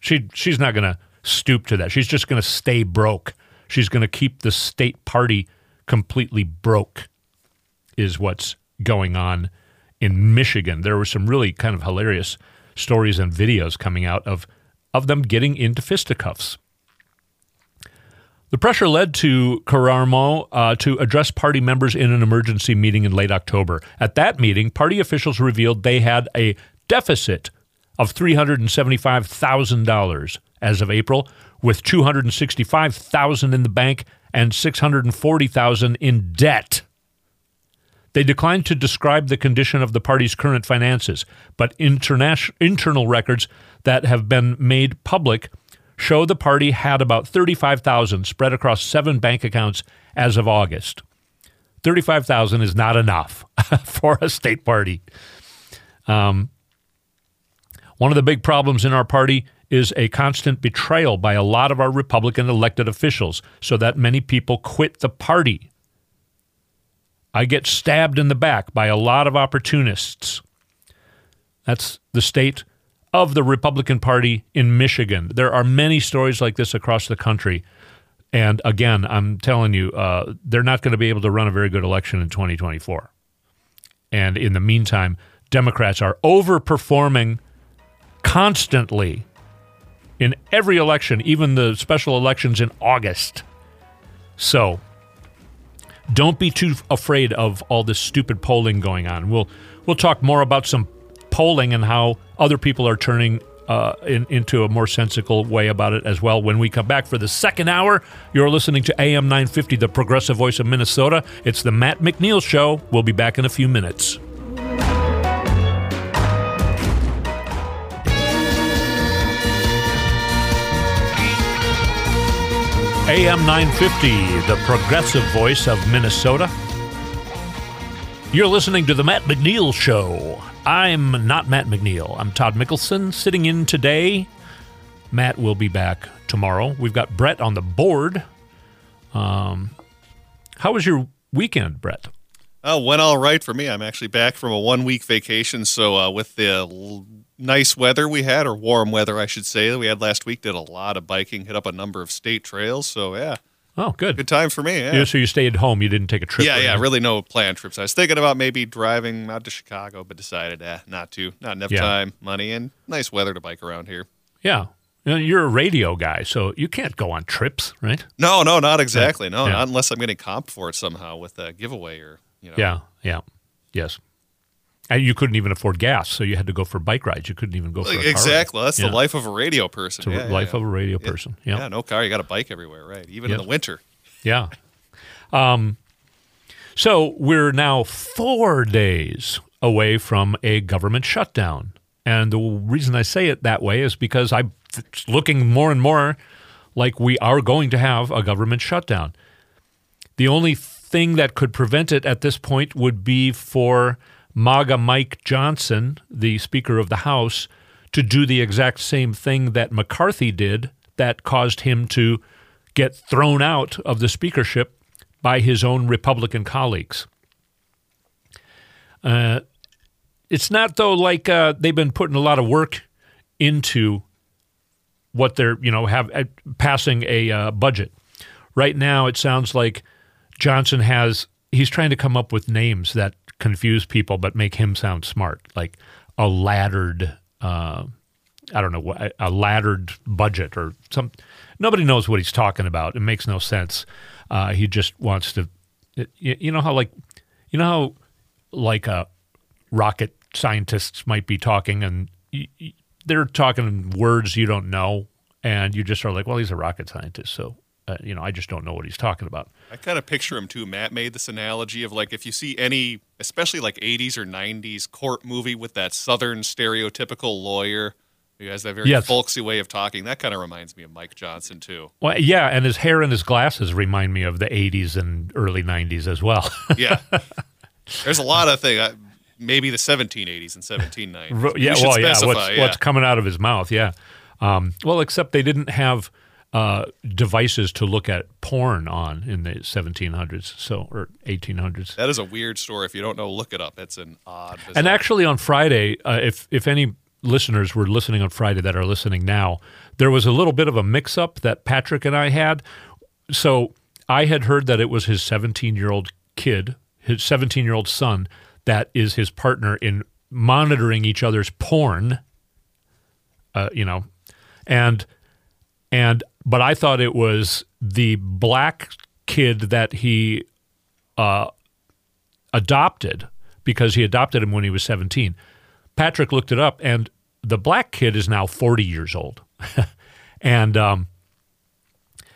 She she's not to stoop to that. She's just to stay broke. She's to keep the state party completely broke is what's going on in Michigan. There were some really kind of hilarious stories and videos coming out of, of them getting into fisticuffs. The pressure led to Karamo uh, to address party members in an emergency meeting in late October. At that meeting, party officials revealed they had a deficit of $375,000 as of April, with 265,000 in the bank and 640,000 in debt. They declined to describe the condition of the party's current finances, but internal records that have been made public show the party had about 35,000 spread across seven bank accounts as of August. 35,000 is not enough for a state party. Um, one of the big problems in our party is a constant betrayal by a lot of our Republican elected officials, so that many people quit the party. I get stabbed in the back by a lot of opportunists. That's the state of the Republican Party in Michigan. There are many stories like this across the country. And again, I'm telling you, uh, they're not going to be able to run a very good election in 2024. And in the meantime, Democrats are overperforming constantly in every election, even the special elections in August. So don't be too afraid of all this stupid polling going on. We'll we'll talk more about some polling and how other people are turning uh, in, into a more sensical way about it as well. When we come back for the second hour, you're listening to AM 950, the progressive voice of Minnesota. It's the Matt McNeil Show. We'll be back in a few minutes. AM 950, the progressive voice of Minnesota. You're listening to The Matt McNeil Show. I'm not Matt McNeil. I'm Todd Mikkelson sitting in today. Matt will be back tomorrow. We've got Brett on the board. Um, how was your weekend, Brett? Oh, went all right for me. I'm actually back from a one week vacation. So, uh, with the nice weather we had, or warm weather, I should say, that we had last week. Did a lot of biking, hit up a number of state trails. So yeah, Oh, good. Good time for me. Yeah. So you stayed home. You didn't take a trip. Yeah, yeah, really no planned trips. I was thinking about maybe driving out to Chicago, but decided, eh, not to. Not enough Yeah. time, money, and nice weather to bike around here. Yeah. You're a radio guy, so you can't go on trips, right? No, no, not exactly. No, Yeah. not unless I'm getting comp for it somehow with a giveaway or you know. Yeah, yeah, yes. And you couldn't even afford gas, so you had to go for bike rides. You couldn't even go for a car ride. Exactly. That's Yeah. the life of a radio person. It's the Yeah, yeah, life yeah. of a radio person. Yeah, Yeah, no car. You got a bike everywhere, right? Even in the winter. yeah. Um, so we're now four days away from a government shutdown, and the reason I say it that way is because I'm looking more and more like we are going to have a government shutdown. The only thing that could prevent it at this point would be for MAGA Mike Johnson, the Speaker of the House, to do the exact same thing that McCarthy did that caused him to get thrown out of the speakership by his own Republican colleagues. Uh, it's not, though, like uh, they've been putting a lot of work into what they're you know have uh, passing a uh, budget. Right now, it sounds like Johnson has he's trying to come up with names that confuse people but make him sound smart, like a laddered. Uh, I don't know a laddered budget or some. Nobody knows what he's talking about. It makes no sense. Uh, he just wants to. You, know how like, you know how like uh, rocket scientists might be talking and they're talking words you don't know, and you just are like, well, he's a rocket scientist, so uh, you know, I just don't know what he's talking about. I kind of picture him too. Matt made this analogy of like if you see any, especially like 80s or 90s court movie with that southern stereotypical lawyer who has that very Yes. folksy way of talking, that kind of reminds me of Mike Johnson too. Well, yeah, and his hair and his glasses remind me of the '80s and early '90s as well. Yeah. There's a lot of things. uh, Maybe the 1780s and 1790s. Yeah, We well, yeah, what's yeah. what's coming out of his mouth? Yeah. Um, well, except they didn't have uh, devices to look at porn on in the 1700s, so or 1800s. That is a weird story. If you don't know, look it up. It's an odd. And actually, on Friday, uh, if if any listeners were listening on Friday that are listening now, there was a little bit of a mix-up that Patrick and I had. So I had heard that it was his 17-year-old kid, his 17-year-old son, that is his partner in monitoring each other's porn. Uh, you know, and and but I thought it was the black kid that he uh, adopted because he adopted him when he was 17. Patrick looked it up, and the black kid is now 40 years old. and um,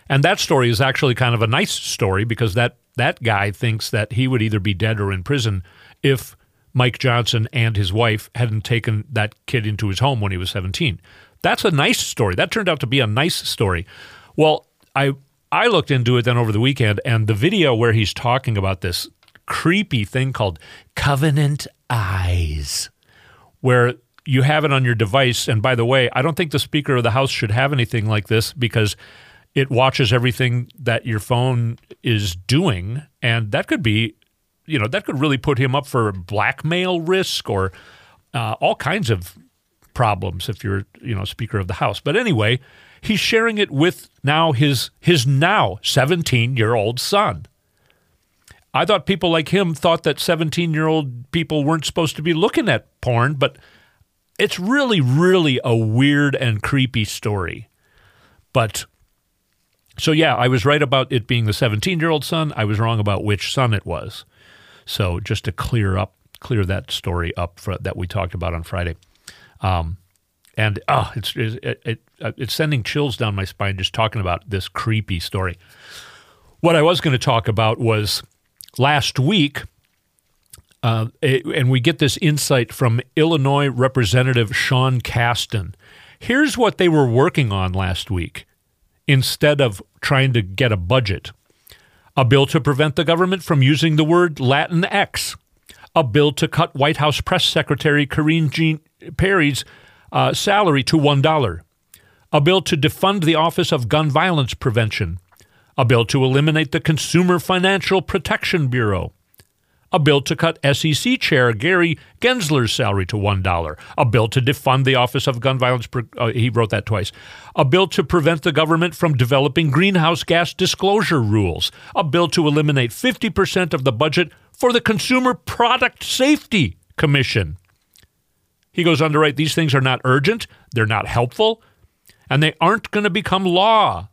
and that story is actually kind of a nice story because that that guy thinks that he would either be dead or in prison if Mike Johnson and his wife hadn't taken that kid into his home when he was 17. That's a nice story. That turned out to be a nice story. Well, I I looked into it then over the weekend and the video where he's talking about this creepy thing called covenant eyes where you have it on your device. And by the way, I don't think the Speaker of the House should have anything like this because it watches everything that your phone is doing. And that could be, you know, that could really put him up for blackmail risk or uh, all kinds of problems if you're, you know, Speaker of the House. But anyway, he's sharing it with now his his now 17 year old son. I thought people like him thought that 17 year old people weren't supposed to be looking at porn, but it's really, really a weird and creepy story. But so, yeah, I was right about it being the 17 year old son. I was wrong about which son it was. So, just to clear up, clear that story up for, that we talked about on Friday. Um, and oh, it's it, it, it, it's sending chills down my spine just talking about this creepy story. What I was going to talk about was last week, uh, it- and we get this insight from Illinois Representative Sean Casten. Here's what they were working on last week instead of trying to get a budget a bill to prevent the government from using the word Latin X, a bill to cut White House Press Secretary Karine Jean Perry's uh, salary to $1, a bill to defund the Office of Gun Violence Prevention, a bill to eliminate the Consumer Financial Protection Bureau, a bill to cut SEC chair Gary Gensler's salary to $1, a bill to defund the Office of Gun Violence, uh, he wrote that twice, a bill to prevent the government from developing greenhouse gas disclosure rules, a bill to eliminate 50% of the budget for the Consumer Product Safety Commission. He goes on to write these things are not urgent, they're not helpful, and they aren't going to become law.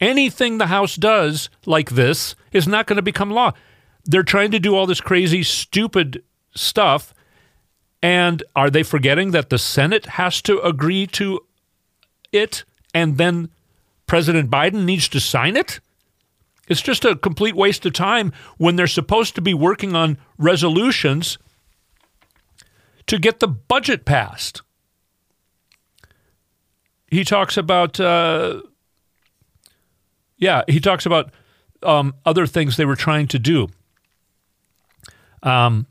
Anything the House does like this is not going to become law. They're trying to do all this crazy, stupid stuff. And are they forgetting that the Senate has to agree to it and then President Biden needs to sign it? It's just a complete waste of time when they're supposed to be working on resolutions to get the budget passed. He talks about, uh, yeah, he talks about um, other things they were trying to do. Um,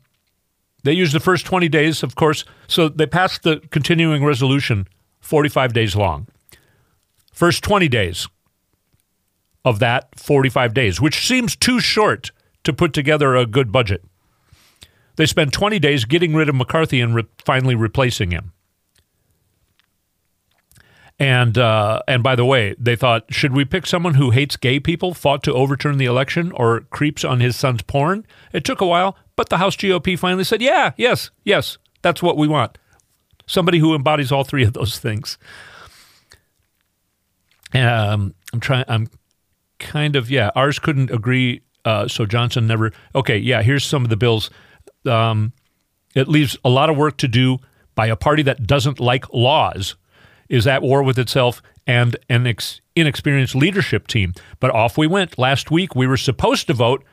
they used the first 20 days, of course, so they passed the continuing resolution 45 days long. First 20 days of that 45 days, which seems too short to put together a good budget. They spent 20 days getting rid of McCarthy and re- finally replacing him. And uh, and by the way, they thought, should we pick someone who hates gay people, fought to overturn the election, or creeps on his son's porn? It took a while, but the House GOP finally said, yeah, yes, yes, that's what we want. Somebody who embodies all three of those things. Um, I'm trying. I'm kind of yeah. Ours couldn't agree, uh, so Johnson never. Okay, yeah. Here's some of the bills um, it leaves a lot of work to do by a party that doesn't like laws, is at war with itself and an ex- inexperienced leadership team. But off we went. Last week, we were supposed to vote.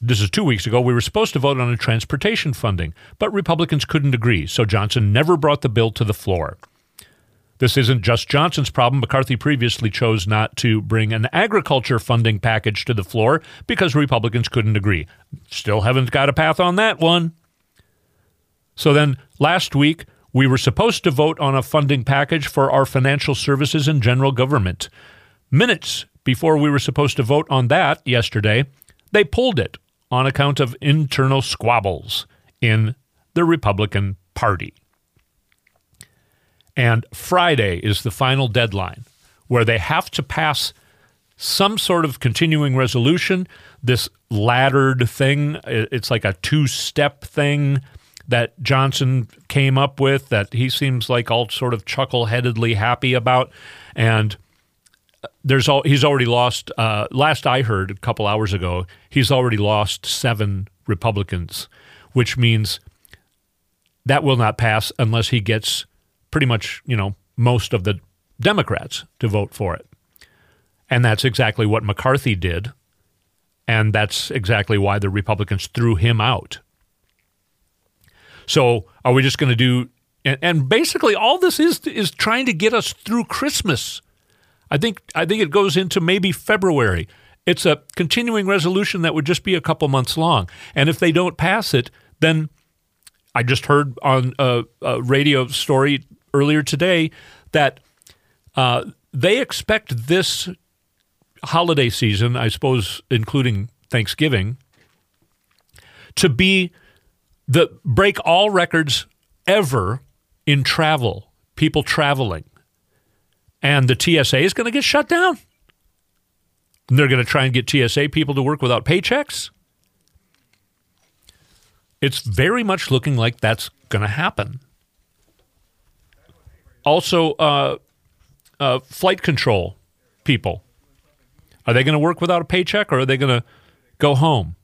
This is two weeks ago. We were supposed to vote on a transportation funding, but Republicans couldn't agree. So Johnson never brought the bill to the floor. This isn't just Johnson's problem. McCarthy previously chose not to bring an agriculture funding package to the floor because Republicans couldn't agree. Still haven't got a path on that one. So then last week, we were supposed to vote on a funding package for our financial services and general government. Minutes before we were supposed to vote on that yesterday, they pulled it on account of internal squabbles in the Republican Party. And Friday is the final deadline where they have to pass some sort of continuing resolution, this laddered thing. It's like a two step thing that Johnson came up with that he seems like all sort of chuckle headedly happy about. And there's all he's already lost. Uh, last I heard a couple hours ago, he's already lost seven Republicans, which means that will not pass unless he gets pretty much, you know, most of the Democrats to vote for it. And that's exactly what McCarthy did. And that's exactly why the Republicans threw him out. So are we just going to do and, and basically all this is is trying to get us through Christmas. I think I think it goes into maybe February. It's a continuing resolution that would just be a couple months long. And if they don't pass it, then I just heard on a, a radio story earlier today that uh, they expect this holiday season, I suppose, including Thanksgiving, to be the break all records ever in travel, people traveling. And the TSA is going to get shut down. And they're going to try and get TSA people to work without paychecks. It's very much looking like that's going to happen. Also, uh, uh, flight control people. Are they going to work without a paycheck or are they going to go home?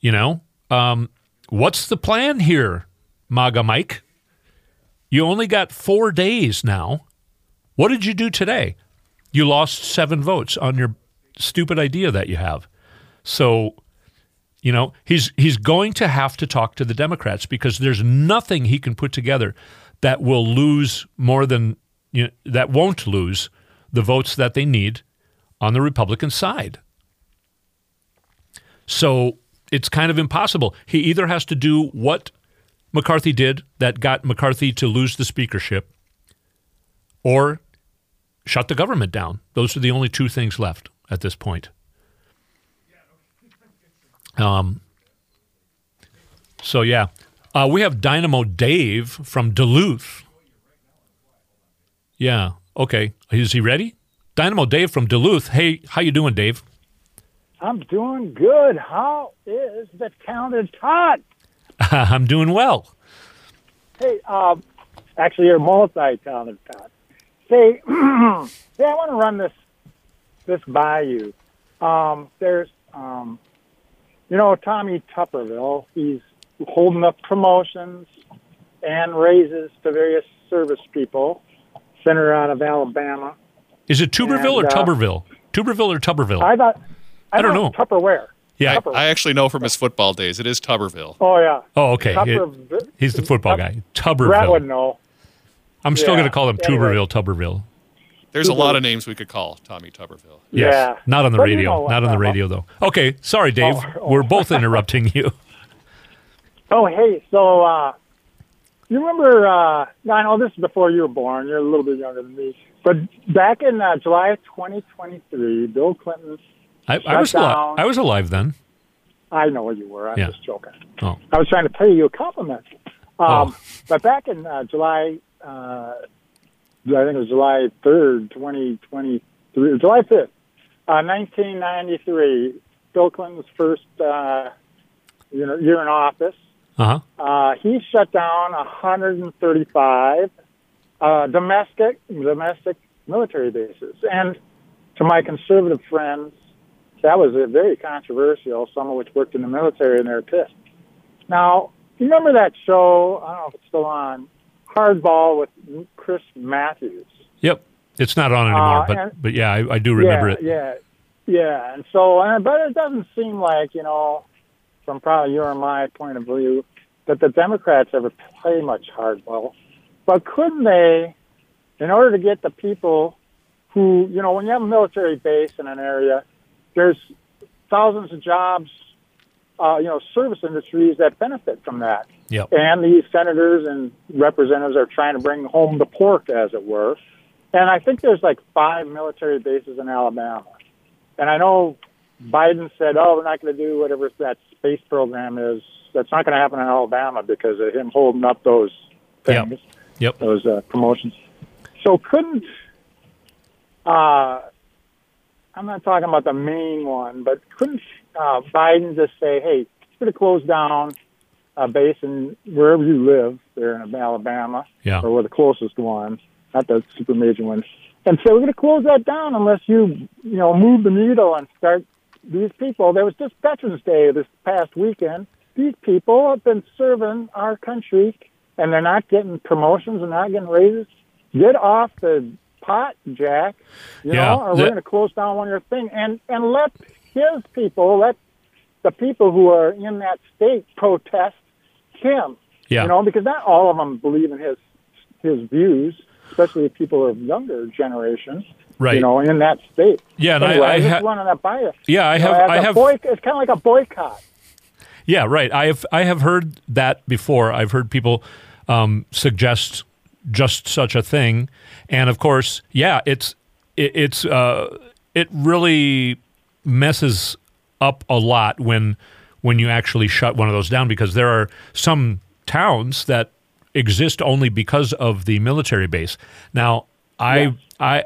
You know, um, what's the plan here, MAGA Mike? You only got four days now. What did you do today? You lost seven votes on your stupid idea that you have. So you know, he's he's going to have to talk to the Democrats because there's nothing he can put together that will lose more than you know, that won't lose the votes that they need on the Republican side. So it's kind of impossible. He either has to do what McCarthy did that got McCarthy to lose the speakership or shut the government down. Those are the only two things left at this point. Um. So yeah, uh, we have Dynamo Dave from Duluth. Yeah. Okay. Is he ready? Dynamo Dave from Duluth. Hey, how you doing, Dave? I'm doing good. How is the countertop? I'm doing well. Hey, um, actually, you're multi-talented, Todd. Say, hey, I want to run this this by you. Um, there's, um, you know, Tommy Tupperville. He's holding up promotions and raises to various service people centered out of Alabama. Is it Tuberville And, or uh, Tuberville? Tuberville or Tuberville? I thought, I, I don't know. Tupperware. Yeah. Tupperware. I actually know from his football days. It is Tuberville. oh yeah. oh, okay. It- he's the football guy. Brett would Tuberville. know. I'm still Yeah. going to call him Anyway. Tuberville, Tuberville. There's a lot of names we could call Tommy Tuberville. Yes. Yeah. Not on the But you radio. know Not on the radio, though. Okay. Sorry, Dave. Oh, oh. We're both interrupting you. Oh, hey, so uh, you remember? Uh, I know this is before you were born. You're a little bit younger than me, but back in uh, July of 2023, Bill Clinton. I, I was alive. down. I was alive then. I know you were. I'm Yeah. just joking. Oh. I was trying to pay you a compliment. Um, Oh. But back in uh, July, uh, I think it was July 3rd, 2023, July 5th, uh, 1993, Bill Clinton's first uh, you know, year in office. Uh huh. Uh, he shut down 135 uh, domestic domestic military bases, and to my conservative friends, that was uh, very controversial. Some of which worked in the military, and they're pissed. Now, you remember that show? I don't know if it's still on. Hardball with Chris Matthews. Yep. It's not on anymore, Uh, but and- but yeah, I, I do remember yeah, it. Yeah, yeah. And so, and, but it doesn't seem like, you know, from probably your and my point of view, that the Democrats ever play much hardball. But couldn't they, in order to get the people who, you know, when you have a military base in an area, there's thousands of jobs, uh, you know, service industries that benefit from that. Yep. And these senators and representatives are trying to bring home the pork, as it were. And I think there's like five military bases in Alabama. And I know Biden said, oh, we're not going to do whatever that space program is. That's not going to happen in Alabama because of him holding up those Yep. things, Yep. those uh, promotions. So couldn't, uh, I'm not talking about the main one, but couldn't uh, Biden just say, hey, we're going to close down a base in wherever you live there in Alabama, Yeah. or the closest one, not the super major one, and so we're going to close that down unless you, you know, move the needle and start these people. There was just Veterans Day this past weekend. These people have been serving our country, and they're not getting promotions and not getting raises. Get off the pot, Jack. You Yeah, know, or the- we're going to close down one of your thing, and and let his people, let the people who are in that state protest him. Yeah. You know, because not all of them believe in his his views, especially people of younger generations. Right. You know, in that state. Yeah, and I- anyway, I I, just ha- that by you. Yeah, I You know, have- as I a have- boy- it's kind of like a boycott. Yeah, right. I have I have heard that before. I've heard people um, suggest just such a thing, and of course, yeah, it's it, it's uh, it really messes up a lot when when you actually shut one of those down because there are some towns that exist only because of the military base. Now, I I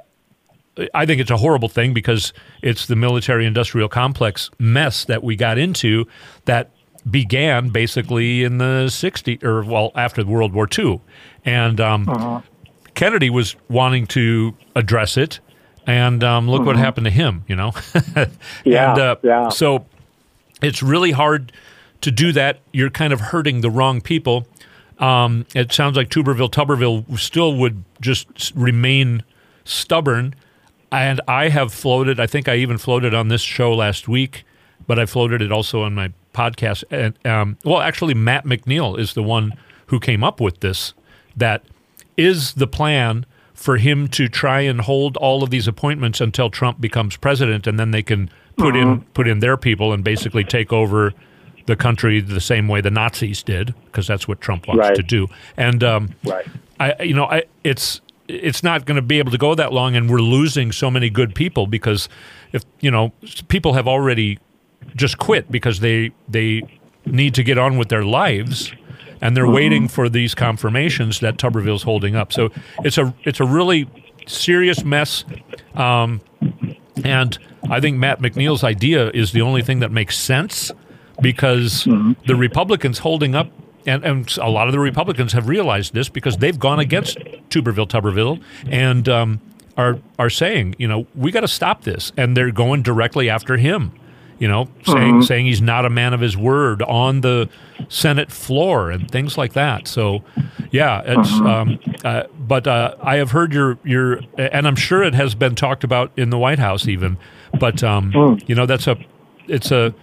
I think it's a horrible thing because it's the military industrial complex mess that we got into that began basically in the 60s or well after World War II. And um, Kennedy was wanting to address it. And um, look what happened to him, you know? Yeah, and, uh, yeah. So it's really hard to do that. You're kind of hurting the wrong people. Um, it sounds like Tuberville, Tuberville still would just remain stubborn. And I have floated, I think I even floated on this show last week, but I floated it also on my podcast. And, um, well, actually, Matt McNeil is the one who came up with this. That is the plan for him to try and hold all of these appointments until Trump becomes president, and then they can put in put in their people and basically take over the country the same way the Nazis did, because that's what Trump wants Right. to do. And um, Right. I, you know, I it's it's not going to be able to go that long, and we're losing so many good people because if you know people have already just quit because they they need to get on with their lives and they're waiting for these confirmations that Tuberville's holding up. So it's a it's a really serious mess. Um, and I think Matt McNeil's idea is the only thing that makes sense because the Republicans holding up, and, and a lot of the Republicans have realized this because they've gone against Tuberville, Tuberville, and um, are are saying, you know, we got to stop this, and they're going directly after him. You know, saying saying he's not a man of his word on the Senate floor and things like that. So, yeah, it's. Um, uh, but uh, I have heard your your, and I'm sure it has been talked about in the White House even. But um, you know, that's a, it's a,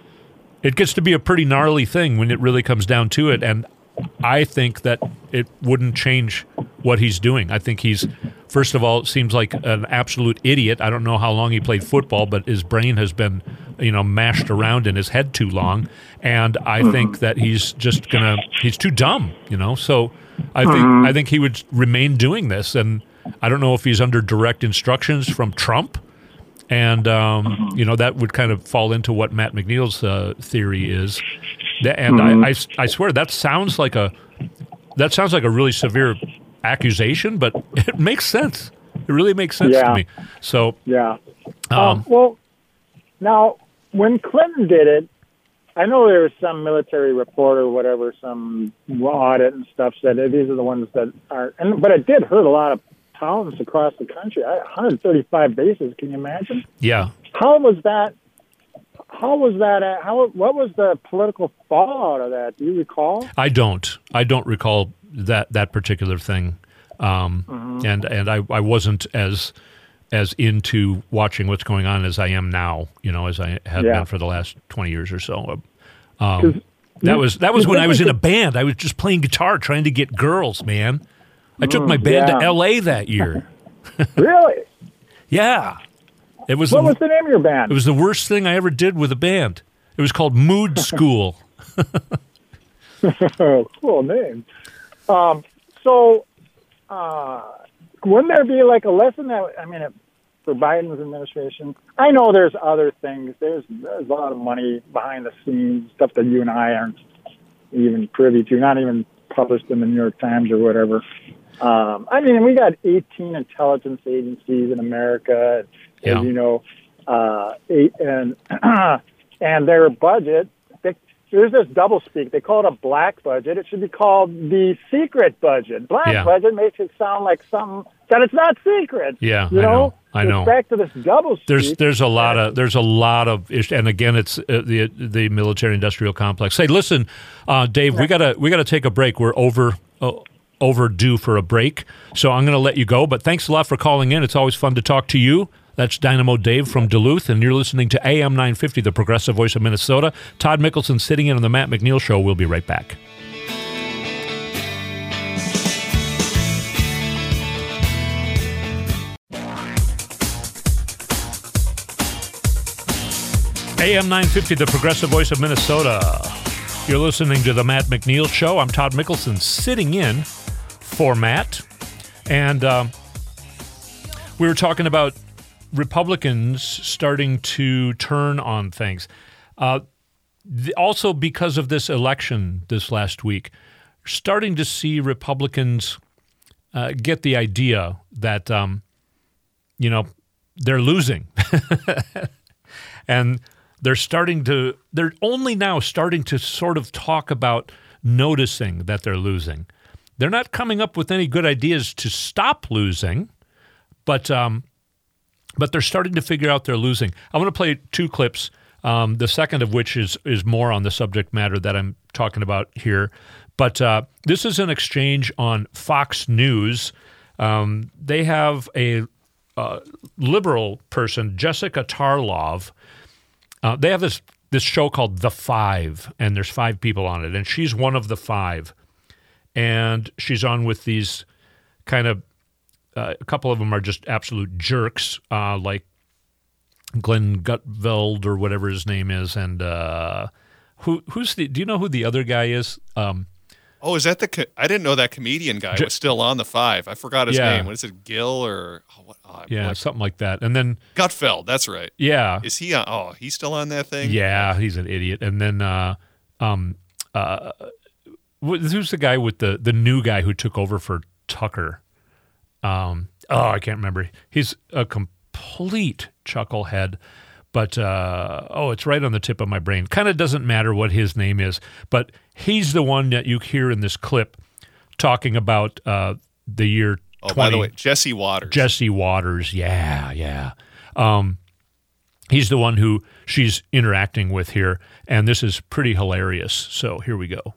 it gets to be a pretty gnarly thing when it really comes down to it. And I think that it wouldn't change what he's doing. I think he's, first of all, it seems like an absolute idiot. I don't know how long he played football, but his brain has been, you know, mashed around in his head too long. And I think that he's just gonna, he's too dumb, you know. So I think I think he would remain doing this. And I don't know if he's under direct instructions from Trump and um, you know that would kind of fall into what Matt McNeil's uh, theory is. And I, I, I swear that sounds like a that sounds like a really severe accusation, but it makes sense. It really makes sense Yeah. to me. So Yeah. um, Um, well, now when Clinton did it, I know there was some military report or whatever, some audit and stuff said these are the ones that are, and but it did hurt a lot of towns across the country. I- 135 bases. Can you imagine? yeah, How was that? How was that? uh, How what was the political fallout of that? Do you recall? I don't. I don't recall that that particular thing, um, Mm-hmm. and and I, I wasn't as as into watching what's going on as I am now. You know, as I have Yeah. been for the last twenty years or so. Um, that was that was when I was in a band. I was just playing guitar, trying to get girls. Man, I took my band Mm, yeah. to L.A. that year. really? Yeah, it was What the, was the name of your band? it was the worst thing I ever did with a band. It was called Mood School. Cool name. Um, so, uh, wouldn't there be like a lesson that I mean, for Biden's administration? I know there's other things. There's there's a lot of money behind the scenes, stuff that you and I aren't even privy to, not even published in the New York Times or whatever. Um, I mean, we got 18 intelligence agencies in America, Yeah. as you know, uh, eight, and and their budget. They, there's this double speak. They call it a black budget. It should be called the secret budget. Black Yeah. budget makes it sound like something that it's not secret. Yeah, you I know. know. I It's know. Back to this double speak. There's there's a lot of there's a lot of ish, and again it's uh, the the military industrial complex. Say, listen, uh, Dave, we gotta we gotta take a break. We're over uh, overdue for a break, so I'm gonna let you go. But thanks a lot for calling in. It's always fun to talk to you. That's Dynamo Dave from Duluth, and you're listening to AM 950, the progressive voice of Minnesota. Todd Mikkelson sitting in on the Matt McNeil Show. We'll be right back. AM 950, the progressive voice of Minnesota. You're listening to the Matt McNeil Show. I'm Todd Mikkelson, sitting in for Matt. And um, we were talking about Republicans starting to turn on things. Uh, th- also, because of this election this last week, starting to see Republicans uh, get the idea that, um, you know, they're losing. and they're starting to they're only now starting to sort of talk about noticing that they're losing they're not coming up with any good ideas to stop losing but um, but they're starting to figure out they're losing. I want to play two clips um, the second of which is is more on the subject matter that i'm talking about here. But uh, this is an exchange on fox news. Um, they have a uh, liberal person jessica tarlov. Uh, they have this this show called The Five, and there's five people on it, and she's one of the five, and she's on with these kind of uh, a couple of them are just absolute jerks, uh, like Glenn Gutfeld or whatever his name is, and uh, who who's the? Do you know who the other guy is? Um, Oh, is that the? Co- I didn't know that comedian guy was still on the five. I forgot his Yeah. name. What is it? Gill or oh, what? Oh, Yeah, like, something like that. And then Gutfeld. That's right. yeah, Is he on? Oh, he's still on that thing. yeah, he's an idiot. And then uh, um, uh, who's the guy with the the new guy who took over for Tucker? Um, oh, I can't remember. He's a complete chucklehead. But uh, oh, it's right on the tip of my brain. Kind of doesn't matter what his name is, but he's the one that you hear in this clip talking about uh, the year Oh, 20, by the way, Jesse Watters. Jesse Watters. Yeah, yeah. Um, he's the one who she's interacting with here, and this is pretty hilarious. So here we go.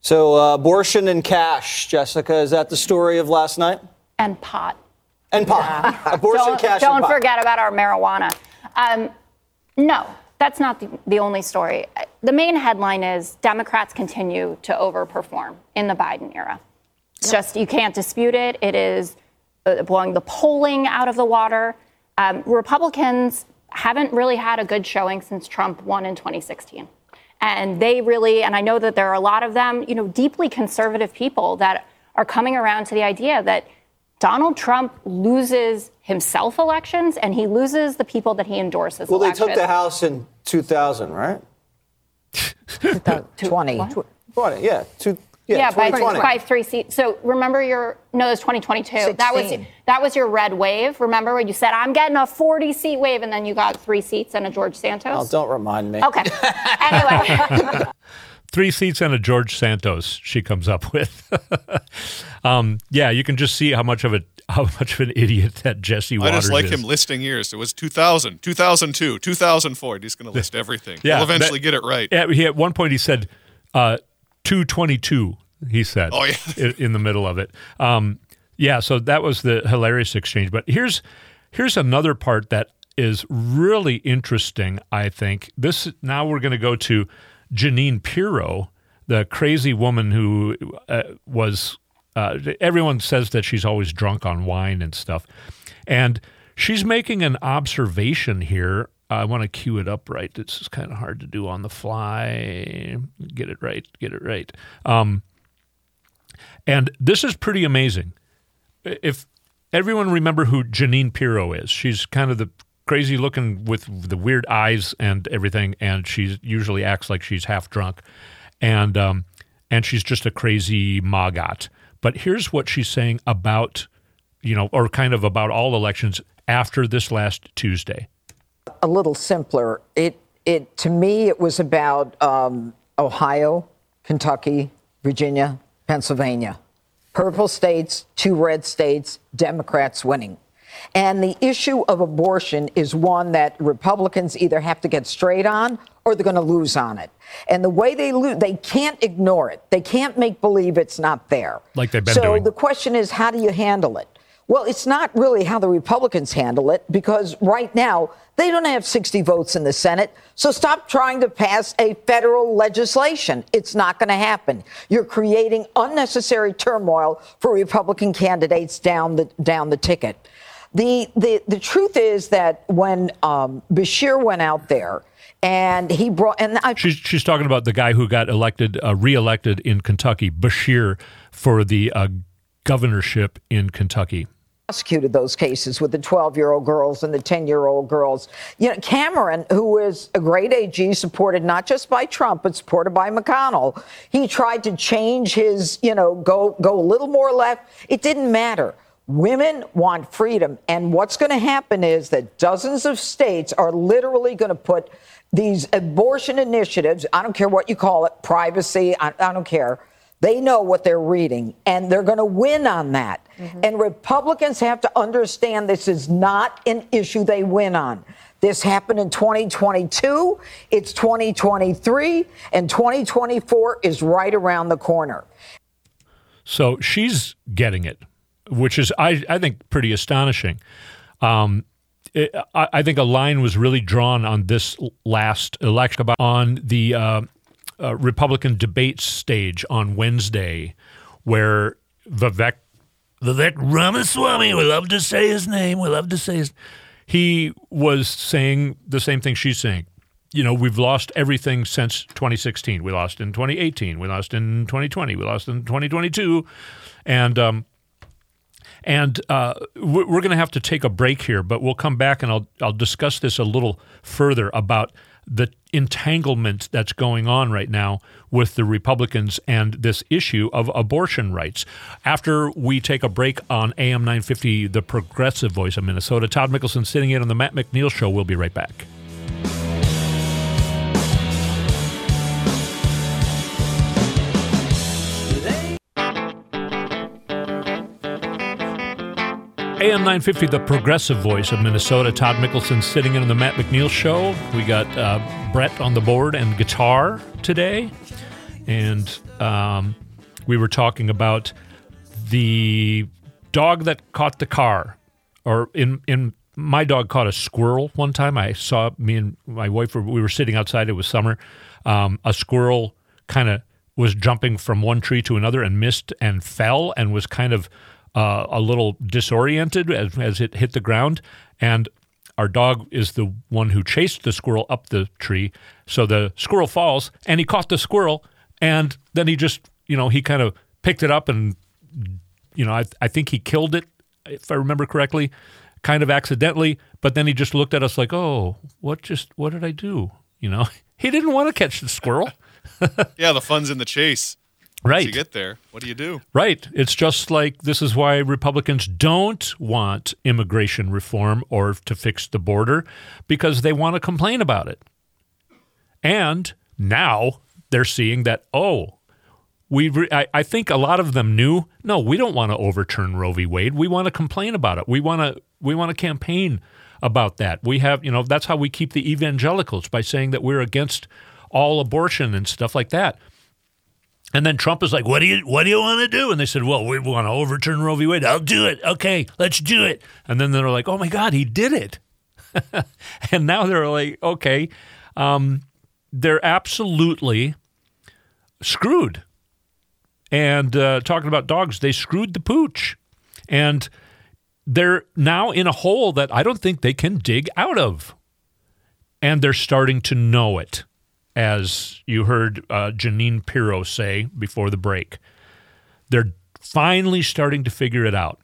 So, uh, abortion and cash, Jessica, is that the story of last night? and pot. And pot. abortion, Don't, cash, don't and pot. forget about our marijuana. Um, no, that's not the, the only story. The main headline is Democrats continue to overperform in the Biden era. It's just, you can't dispute it. It is uh, blowing the polling out of the water. Um, Republicans haven't really had a good showing since Trump won in 2016. And they really, and I know that there are a lot of them, you know, deeply conservative people that are coming around to the idea that Donald Trump loses himself elections and he loses the people that he endorses Well, they took the House in 2000, right? 20. 20, yeah. Two, yeah, yeah, by, 2020. by three seats. So remember your no, it was 2022. That was that was your red wave. Remember when you said I'm getting a 40 seat wave, and then you got three seats and a George Santos. Oh, don't remind me. okay. anyway, Three seats and a George Santos. She comes up with. um, yeah, you can just see how much of a how much of an idiot that Jesse was. I just like is. him listing years. It was 2000, 2002, 2004. He's going to list everything. Yeah, He'll eventually that- get it right. Yeah, he, at one point he said uh, 222, he said. Oh, yeah. in, in the middle of it. Um, yeah, so that was the hilarious exchange. But here's here's another part that is really interesting, I think. This now we're going to go to Jeanine Pirro, the crazy woman who uh, was uh, everyone says that she's always drunk on wine and stuff. And she's making an observation here. I want to cue it up right. This is kind of hard to do on the fly. Get it right. Get it right. Um, and this is pretty amazing. If everyone remember who Jeanine Pirro is, she's kind of the crazy looking with the weird eyes and everything, and she usually acts like she's half drunk, and um, and she's just a crazy magot. But here's what she's saying about, you know, or kind of about all elections after this last Tuesday. A little simpler. It it to me it was about um, Ohio, Kentucky, Virginia, Pennsylvania, purple states, two red states, Democrats winning. And the issue of abortion is one that Republicans either have to get straight on or they're going to lose on it. And the way they lose, they can't ignore it. They can't make believe it's not there. Like they've been so doing. the question is, how do you handle it? Well, it's not really how the Republicans handle it because right now they don't have 60 votes in the Senate. So stop trying to pass a federal legislation. It's not going to happen. You're creating unnecessary turmoil for Republican candidates down the down the ticket. The the the truth is that when um, Beshear went out there and he brought and I She's she's talking about the guy who got elected, uh, reelected in Kentucky, Beshear, for the uh, governorship in Kentucky. Prosecuted those cases with the 12 year old girls and the 10 year old girls. You know, Cameron, who is a great AG, supported not just by Trump, but supported by McConnell, he tried to change his, you know, go, go a little more left. It didn't matter. Women want freedom. And what's going to happen is that dozens of states are literally going to put these abortion initiatives, I don't care what you call it, privacy, I, I don't care. They know what they're reading, and they're going to win on that. And Republicans have to understand this is not an issue they win on. This happened in 2022, it's 2023, and 2024 is right around the corner. So she's getting it, which is, I, I think, pretty astonishing. Um, it, I, I think a line was really drawn on this last election about on the uh, uh, Republican debate stage on Wednesday, where Vivek Vivek Ramaswamy, we love to say his name, we love to say his. He was saying the same thing she's saying. you know, we've lost everything since 2016. We lost in 2018. We lost in 2020. We lost in 2022, and um, and uh, we're going to have to take a break here, but we'll come back and I'll I'll discuss this a little further about the entanglement that's going on right now with the Republicans and this issue of abortion rights. After we take a break on AM 950, the progressive voice of Minnesota, Todd Mikkelson sitting in on the Matt McNeil show. We'll be right back. AM 950, the progressive voice of Minnesota. Todd Mikkelson sitting in on the Matt McNeil show. We got uh, Brett on the board and guitar today. And um, we were talking about the dog that caught the car. Or in, in my dog caught a squirrel one time. I saw me and my wife, were, we were sitting outside. It was summer. Um, a squirrel kind of was jumping from one tree to another and missed and fell and was kind of uh, a little disoriented as, as it hit the ground. And our dog is the one who chased the squirrel up the tree. So the squirrel falls and he caught the squirrel. And then he just, you know, he kind of picked it up and, you know, I, I think he killed it, if I remember correctly, kind of accidentally. But then he just looked at us like, oh, what just, what did I do? You know, he didn't want to catch the squirrel. yeah, the fun's in the chase. Right. Once you get there, what do you do? Right. It's just like this is why Republicans don't want immigration reform or to fix the border because they want to complain about it. And now they're seeing that, oh, we re- I, I think a lot of them knew, no, we don't want to overturn Roe v. Wade. We want to complain about it. We want to we want to campaign about that. We have, you know, that's how we keep the evangelicals by saying that we're against all abortion and stuff like that. And then Trump is like, "What do you What do you want to do?" And they said, "Well, we want to overturn Roe v. Wade. I'll do it. Okay, let's do it." And then they're like, "Oh my God, he did it!" and now they're like, "Okay, um, they're absolutely screwed." And uh, talking about dogs, they screwed the pooch, and they're now in a hole that I don't think they can dig out of, and they're starting to know it as you heard uh, Jeanine Pirro say before the break. They're finally starting to figure it out.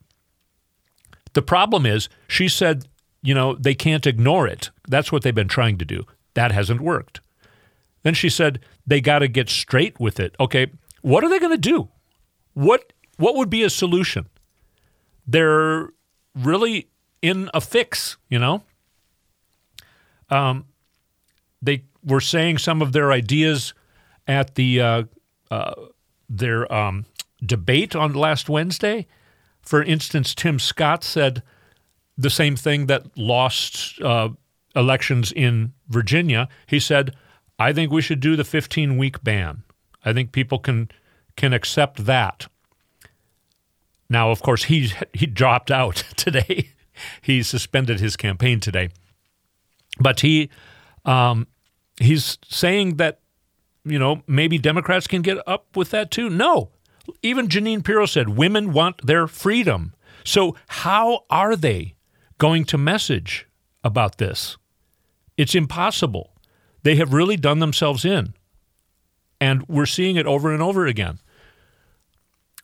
The problem is, she said, you know, they can't ignore it. That's what they've been trying to do. That hasn't worked. Then she said, they got to get straight with it. Okay, what are they going to do? What what would be a solution? They're really in a fix, you know. Um, they were saying some of their ideas at the uh, uh, their um, debate on last Wednesday. For instance, Tim Scott said the same thing that lost uh, elections in Virginia. He said, "I think we should do the 15 week ban. I think people can can accept that." Now, of course, he he dropped out today. he suspended his campaign today, but he um, he's saying that you know maybe Democrats can get up with that too. No, even Jeanine Pirro said women want their freedom. So how are they going to message about this? It's impossible. They have really done themselves in, and we're seeing it over and over again.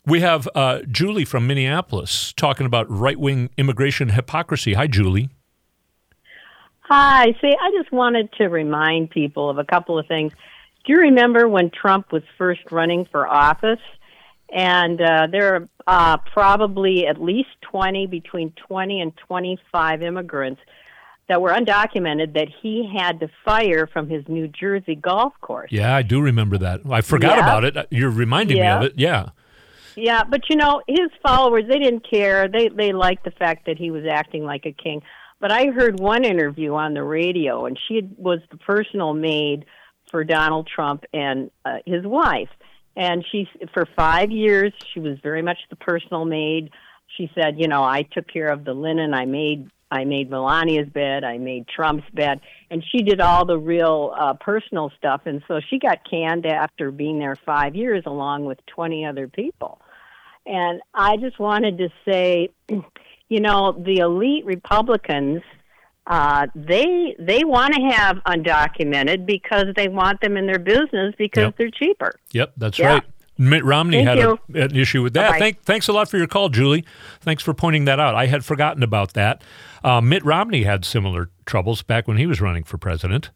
We have uh, Julie from Minneapolis talking about right wing immigration hypocrisy. Hi, Julie. Hi. See, I just wanted to remind people of a couple of things. Do you remember when Trump was first running for office? And uh, there are uh, probably at least 20, between 20 and 25 immigrants that were undocumented that he had to fire from his New Jersey golf course. Yeah, I do remember that. I forgot Yeah. about it. You're reminding Yeah. me of it. Yeah. Yeah, but you know, his followers they didn't care. They they liked the fact that he was acting like a king. But I heard one interview on the radio and she was the personal maid for Donald Trump and uh, his wife. And she for 5 years she was very much the personal maid. She said, you know, I took care of the linen, I made I made Melania's bed, I made Trump's bed, and she did all the real uh, personal stuff. And so she got canned after being there five years, along with 20 other people. And I just wanted to say, you know, the elite Republicans uh, they they want to have undocumented because they want them in their business because Yep. they're cheaper. Yep, that's Yeah. right. Mitt Romney Thank had a, an issue with that. Thank, thanks a lot for your call, Julie. Thanks for pointing that out. I had forgotten about that. Uh, Mitt Romney had similar troubles back when he was running for president,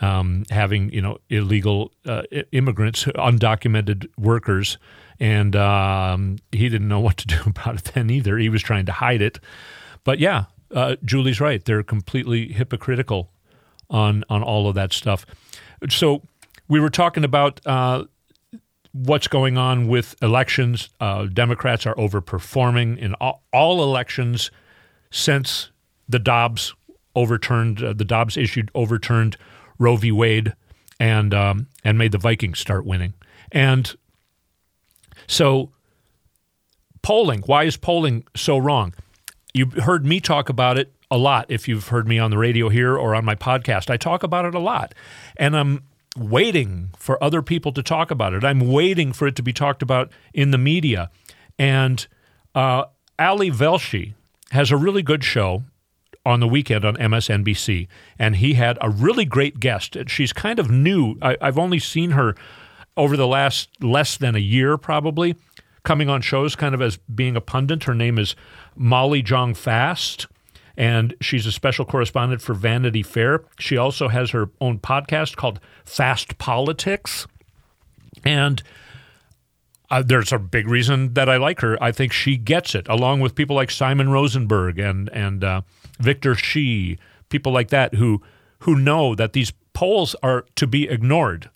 um, having you know illegal uh, immigrants, undocumented workers, and um, he didn't know what to do about it then either. He was trying to hide it. But yeah, uh, Julie's right. They're completely hypocritical on on all of that stuff. So we were talking about uh, what's going on with elections. Uh, Democrats are overperforming in all, all elections since the Dobbs overturned uh, the Dobbs issued overturned Roe v. Wade and um, and made the Vikings start winning. And so polling, why is polling so wrong? You heard me talk about it a lot if you've heard me on the radio here or on my podcast. I talk about it a lot. And I'm waiting for other people to talk about it. I'm waiting for it to be talked about in the media. And uh, Ali Velshi has a really good show on the weekend on MSNBC, and he had a really great guest. She's kind of new. I, I've only seen her over the last less than a year, probably, coming on shows kind of as being a pundit. Her name is Molly Jong Fast, and she's a special correspondent for Vanity Fair. She also has her own podcast called Fast Politics. And uh, there's a big reason that I like her. I think she gets it, along with people like Simon Rosenberg and and uh, Victor Shi, people like that who who know that these polls are to be ignored.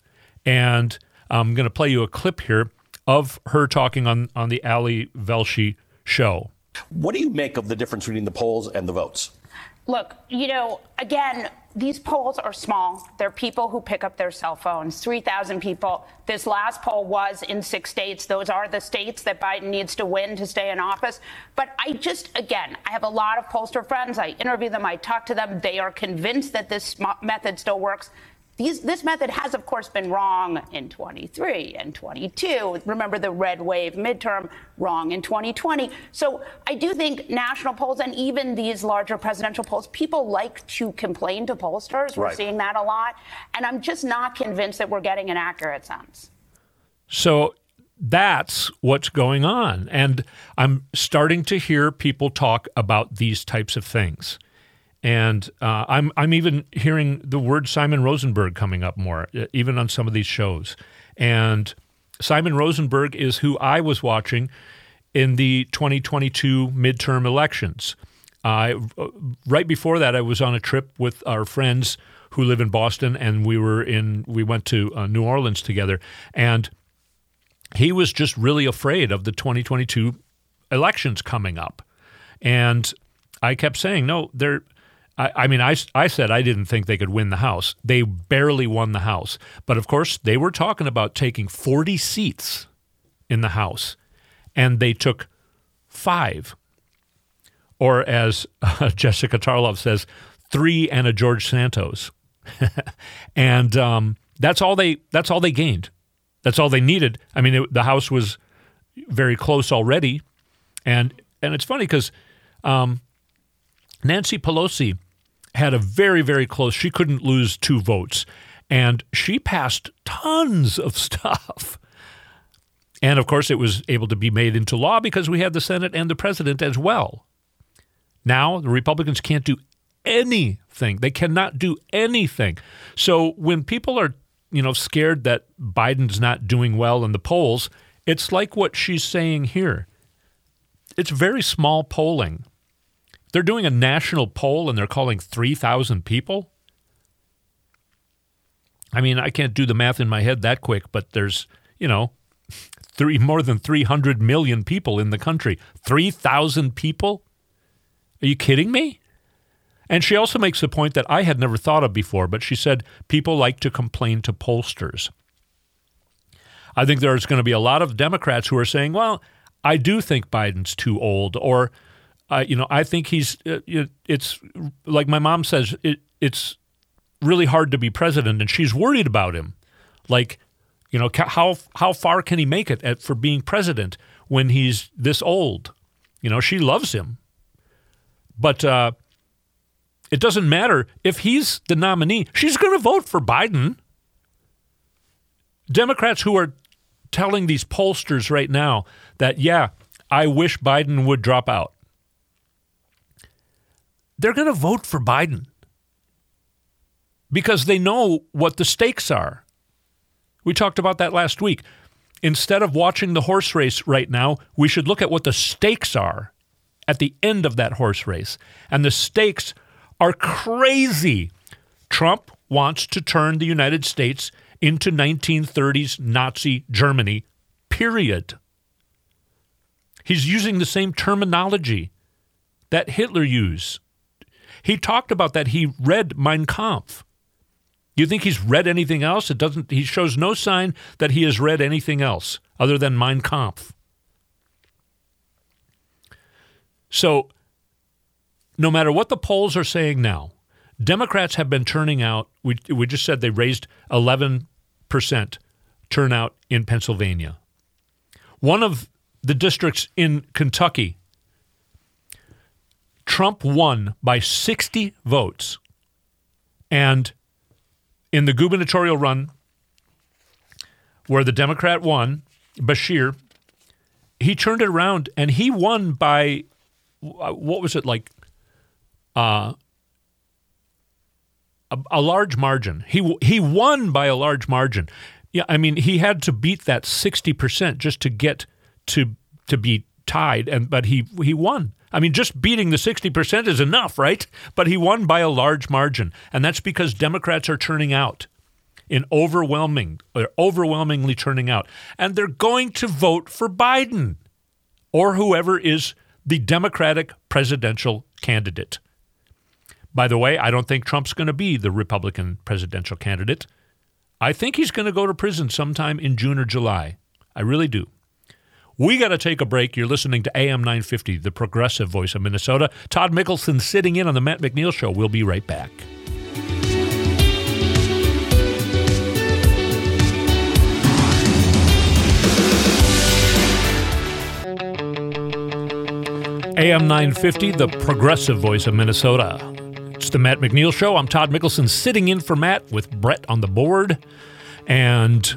And I'm going to play you a clip here of her talking on on the Ali Velshi show. What do you make of the difference between the polls and the votes? Look, you know, again, these polls are small. They're people who pick up their cell phones, 3,000 people. This last poll was in six states. Those are the states that Biden needs to win to stay in office. But I just, again, I have a lot of pollster friends. I interview them, I talk to them. They are convinced that this method still works. These, this method has, of course, been wrong in 23 and 22. Remember the red wave midterm, wrong in 2020. So I do think national polls and even these larger presidential polls, people like to complain to pollsters. We're Right. seeing that a lot. And I'm just not convinced that we're getting an accurate sense. So that's what's going on. And I'm starting to hear people talk about these types of things. And uh, I'm, I'm even hearing the word Simon Rosenberg coming up more, even on some of these shows. And Simon Rosenberg is who I was watching in the 2022 midterm elections. I uh, right before that, I was on a trip with our friends who live in Boston, and we were in we went to uh, New Orleans together, and he was just really afraid of the 2022 elections coming up, and I kept saying, no, they're. I, I mean, I, I said I didn't think they could win the House. They barely won the House. But of course, they were talking about taking 40 seats in the House, and they took five. Or as uh, Jessica Tarlov says, three and a George Santos. and um, that's all they that's all they gained. That's all they needed. I mean, it, the House was very close already, and and it's funny because um, Nancy Pelosi had a very very close. She couldn't lose two votes, and she passed tons of stuff. And of course, it was able to be made into law because we had the Senate and the president as well. Now the Republicans can't do anything. They cannot do anything. So when people are, you know, scared that Biden's not doing well in the polls, it's like what she's saying here. It's very small polling. They're doing a national poll and they're calling 3,000 people. I mean, I can't do the math in my head that quick, but there's, you know, three more than 300 million people in the country. 3,000 people? Are you kidding me? And she also makes the point that I had never thought of before, but she said people like to complain to pollsters. I think there's going to be a lot of Democrats who are saying, well, I do think Biden's too old, or, uh, you know, I think he's, uh, it- it's like my mom says, it, it's really hard to be president, and she's worried about him. Like, you know, how, how far can he make it at, for being president when he's this old? You know, she loves him. But, uh, it doesn't matter if he's the nominee. She's going to vote for Biden. Democrats who are telling these pollsters right now that, yeah, I wish Biden would drop out, they're going to vote for Biden because they know what the stakes are. We talked about that last week. Instead of watching the horse race right now, we should look at what the stakes are at the end of that horse race. And the stakes are crazy. Trump wants to turn the United States into 1930s Nazi Germany, period. He's using the same terminology that Hitler used. He talked about that. He read Mein Kampf. You think he's read anything else? It doesn't. He shows no sign that he has read anything else other than Mein Kampf. So, no matter what the polls are saying now, Democrats have been turning out. We we just said they raised eleven percent turnout in Pennsylvania. One of the districts in Kentucky, Trump won by sixty votes, and in the gubernatorial run where the Democrat won, Beshear, he turned it around and he won by what was it like uh, a, a large margin. He he won by a large margin. Yeah, I mean he had to beat that 60% just to get to to be tied and but he he won. I mean, just beating the 60% is enough, right? But he won by a large margin. And that's because Democrats are turning out in overwhelming, they're overwhelmingly turning out. And they're going to vote for Biden or whoever is the Democratic presidential candidate. By the way, I don't think Trump's going to be the Republican presidential candidate. I think he's going to go to prison sometime in June or July. I really do. We got to take a break. You're listening to AM 950, the progressive voice of Minnesota. Todd Mikkelson sitting in on the Matt McNeil Show. We'll be right back. AM 950, the progressive voice of Minnesota. It's the Matt McNeil Show. I'm Todd Mikkelson sitting in for Matt with Brett on the board. And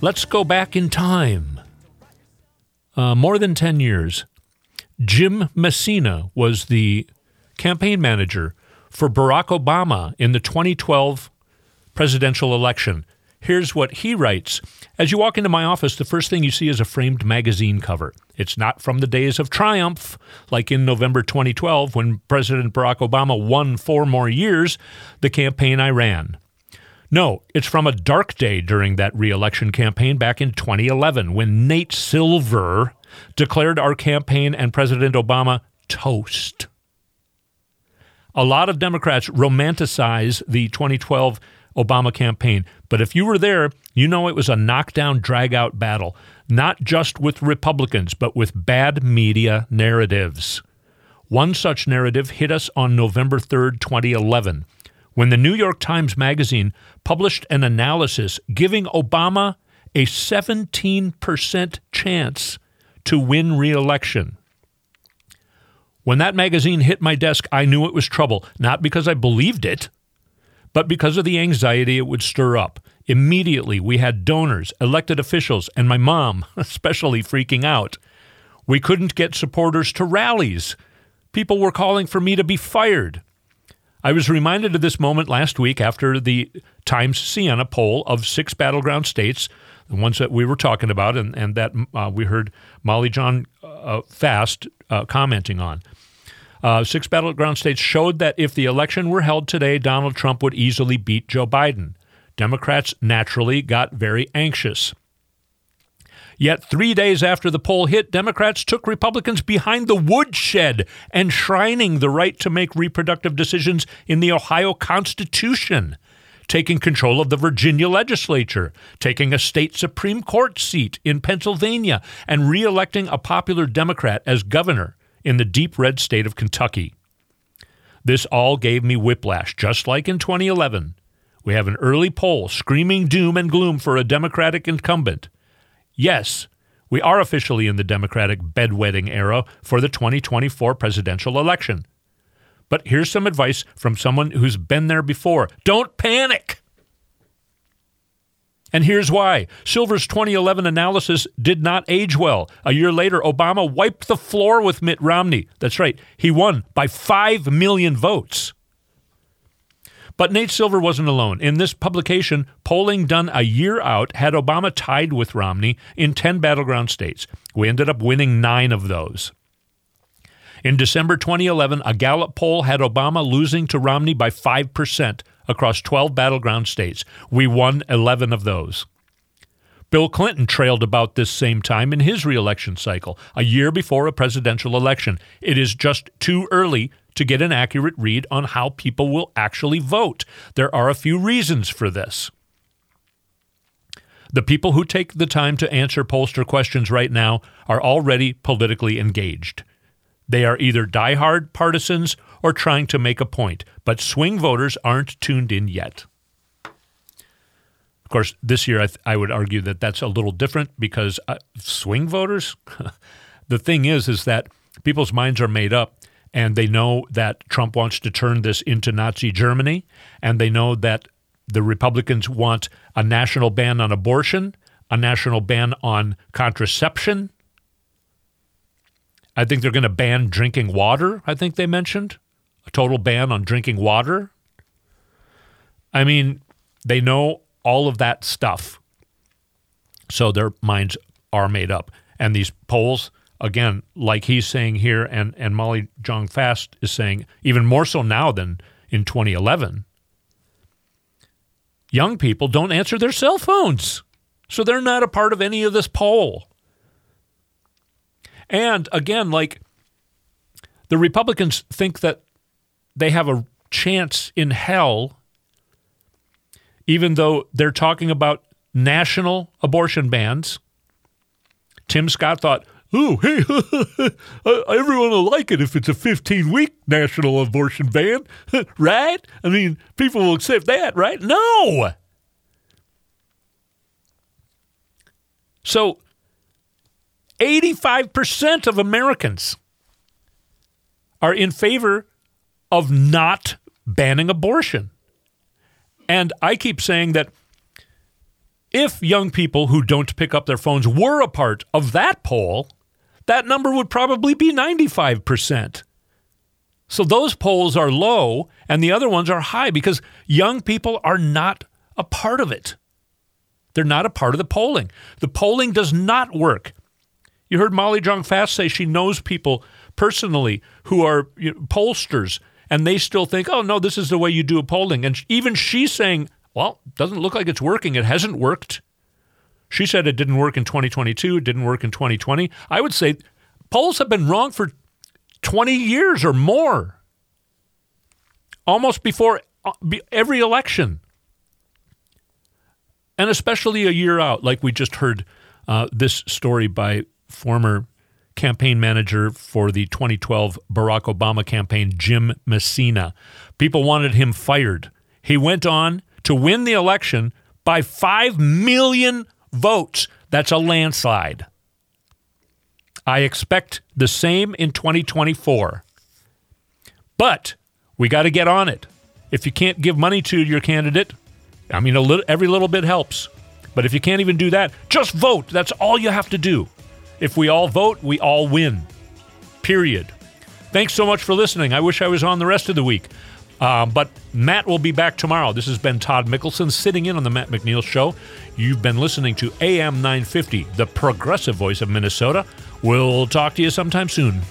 let's go back in time uh, more than 10 years. Jim Messina was the campaign manager for Barack Obama in the 2012 presidential election. Here's what he writes As you walk into my office, the first thing you see is a framed magazine cover. It's not from the days of triumph, like in November 2012 when President Barack Obama won four more years, the campaign I ran. No, it's from a dark day during that reelection campaign back in 2011 when Nate Silver declared our campaign and President Obama toast. A lot of Democrats romanticize the 2012 Obama campaign, but if you were there, you know it was a knockdown, drag out battle, not just with Republicans, but with bad media narratives. One such narrative hit us on November 3rd, 2011 when the New York Times Magazine published an analysis giving Obama a 17% chance to win re election. When that magazine hit my desk, I knew it was trouble, not because I believed it, but because of the anxiety it would stir up. Immediately, we had donors, elected officials, and my mom especially freaking out. We couldn't get supporters to rallies. People were calling for me to be fired. I was reminded of this moment last week after the Times Siena poll of six battleground states, the ones that we were talking about and, and that uh, we heard Molly John uh, Fast uh, commenting on. Uh, six battleground states showed that if the election were held today, Donald Trump would easily beat Joe Biden. Democrats naturally got very anxious. Yet, three days after the poll hit, Democrats took Republicans behind the woodshed, enshrining the right to make reproductive decisions in the Ohio Constitution, taking control of the Virginia legislature, taking a state Supreme Court seat in Pennsylvania, and reelecting a popular Democrat as governor in the deep red state of Kentucky. This all gave me whiplash, just like in 2011. We have an early poll screaming doom and gloom for a Democratic incumbent. Yes, we are officially in the Democratic bedwetting era for the 2024 presidential election. But here's some advice from someone who's been there before don't panic. And here's why Silver's 2011 analysis did not age well. A year later, Obama wiped the floor with Mitt Romney. That's right, he won by 5 million votes. But Nate Silver wasn't alone. In this publication, polling done a year out had Obama tied with Romney in 10 battleground states. We ended up winning nine of those. In December 2011, a Gallup poll had Obama losing to Romney by 5% across 12 battleground states. We won 11 of those. Bill Clinton trailed about this same time in his reelection cycle, a year before a presidential election. It is just too early to get an accurate read on how people will actually vote. There are a few reasons for this. The people who take the time to answer pollster questions right now are already politically engaged. They are either diehard partisans or trying to make a point, but swing voters aren't tuned in yet. Of course, this year I, th- I would argue that that's a little different because uh, swing voters, the thing is, is that people's minds are made up and they know that Trump wants to turn this into Nazi Germany, and they know that the Republicans want a national ban on abortion, a national ban on contraception. I think they're going to ban drinking water, I think they mentioned, a total ban on drinking water. I mean, they know all of that stuff. So their minds are made up. And these polls, again, like he's saying here, and, and Molly Jong Fast is saying, even more so now than in 2011, young people don't answer their cell phones. So they're not a part of any of this poll. And again, like the Republicans think that they have a chance in hell, even though they're talking about national abortion bans. Tim Scott thought, oh, hey, everyone will like it if it's a 15 week national abortion ban, right? I mean, people will accept that, right? No. So, 85% of Americans are in favor of not banning abortion. And I keep saying that if young people who don't pick up their phones were a part of that poll, that number would probably be 95%. So those polls are low and the other ones are high because young people are not a part of it. They're not a part of the polling. The polling does not work. You heard Molly Jong Fast say she knows people personally who are you know, pollsters and they still think, oh, no, this is the way you do a polling. And even she's saying, well, doesn't look like it's working. It hasn't worked. She said it didn't work in 2022, it didn't work in 2020. I would say polls have been wrong for 20 years or more, almost before uh, every election. And especially a year out, like we just heard uh, this story by former campaign manager for the 2012 Barack Obama campaign, Jim Messina. People wanted him fired. He went on to win the election by 5 million votes. That's a landslide. I expect the same in 2024. But we got to get on it. If you can't give money to your candidate, I mean, little, every little bit helps. But if you can't even do that, just vote. That's all you have to do. If we all vote, we all win. Period. Thanks so much for listening. I wish I was on the rest of the week. Um, but Matt will be back tomorrow. This has been Todd Mikkelson sitting in on the Matt McNeil Show. You've been listening to AM 950, the progressive voice of Minnesota. We'll talk to you sometime soon.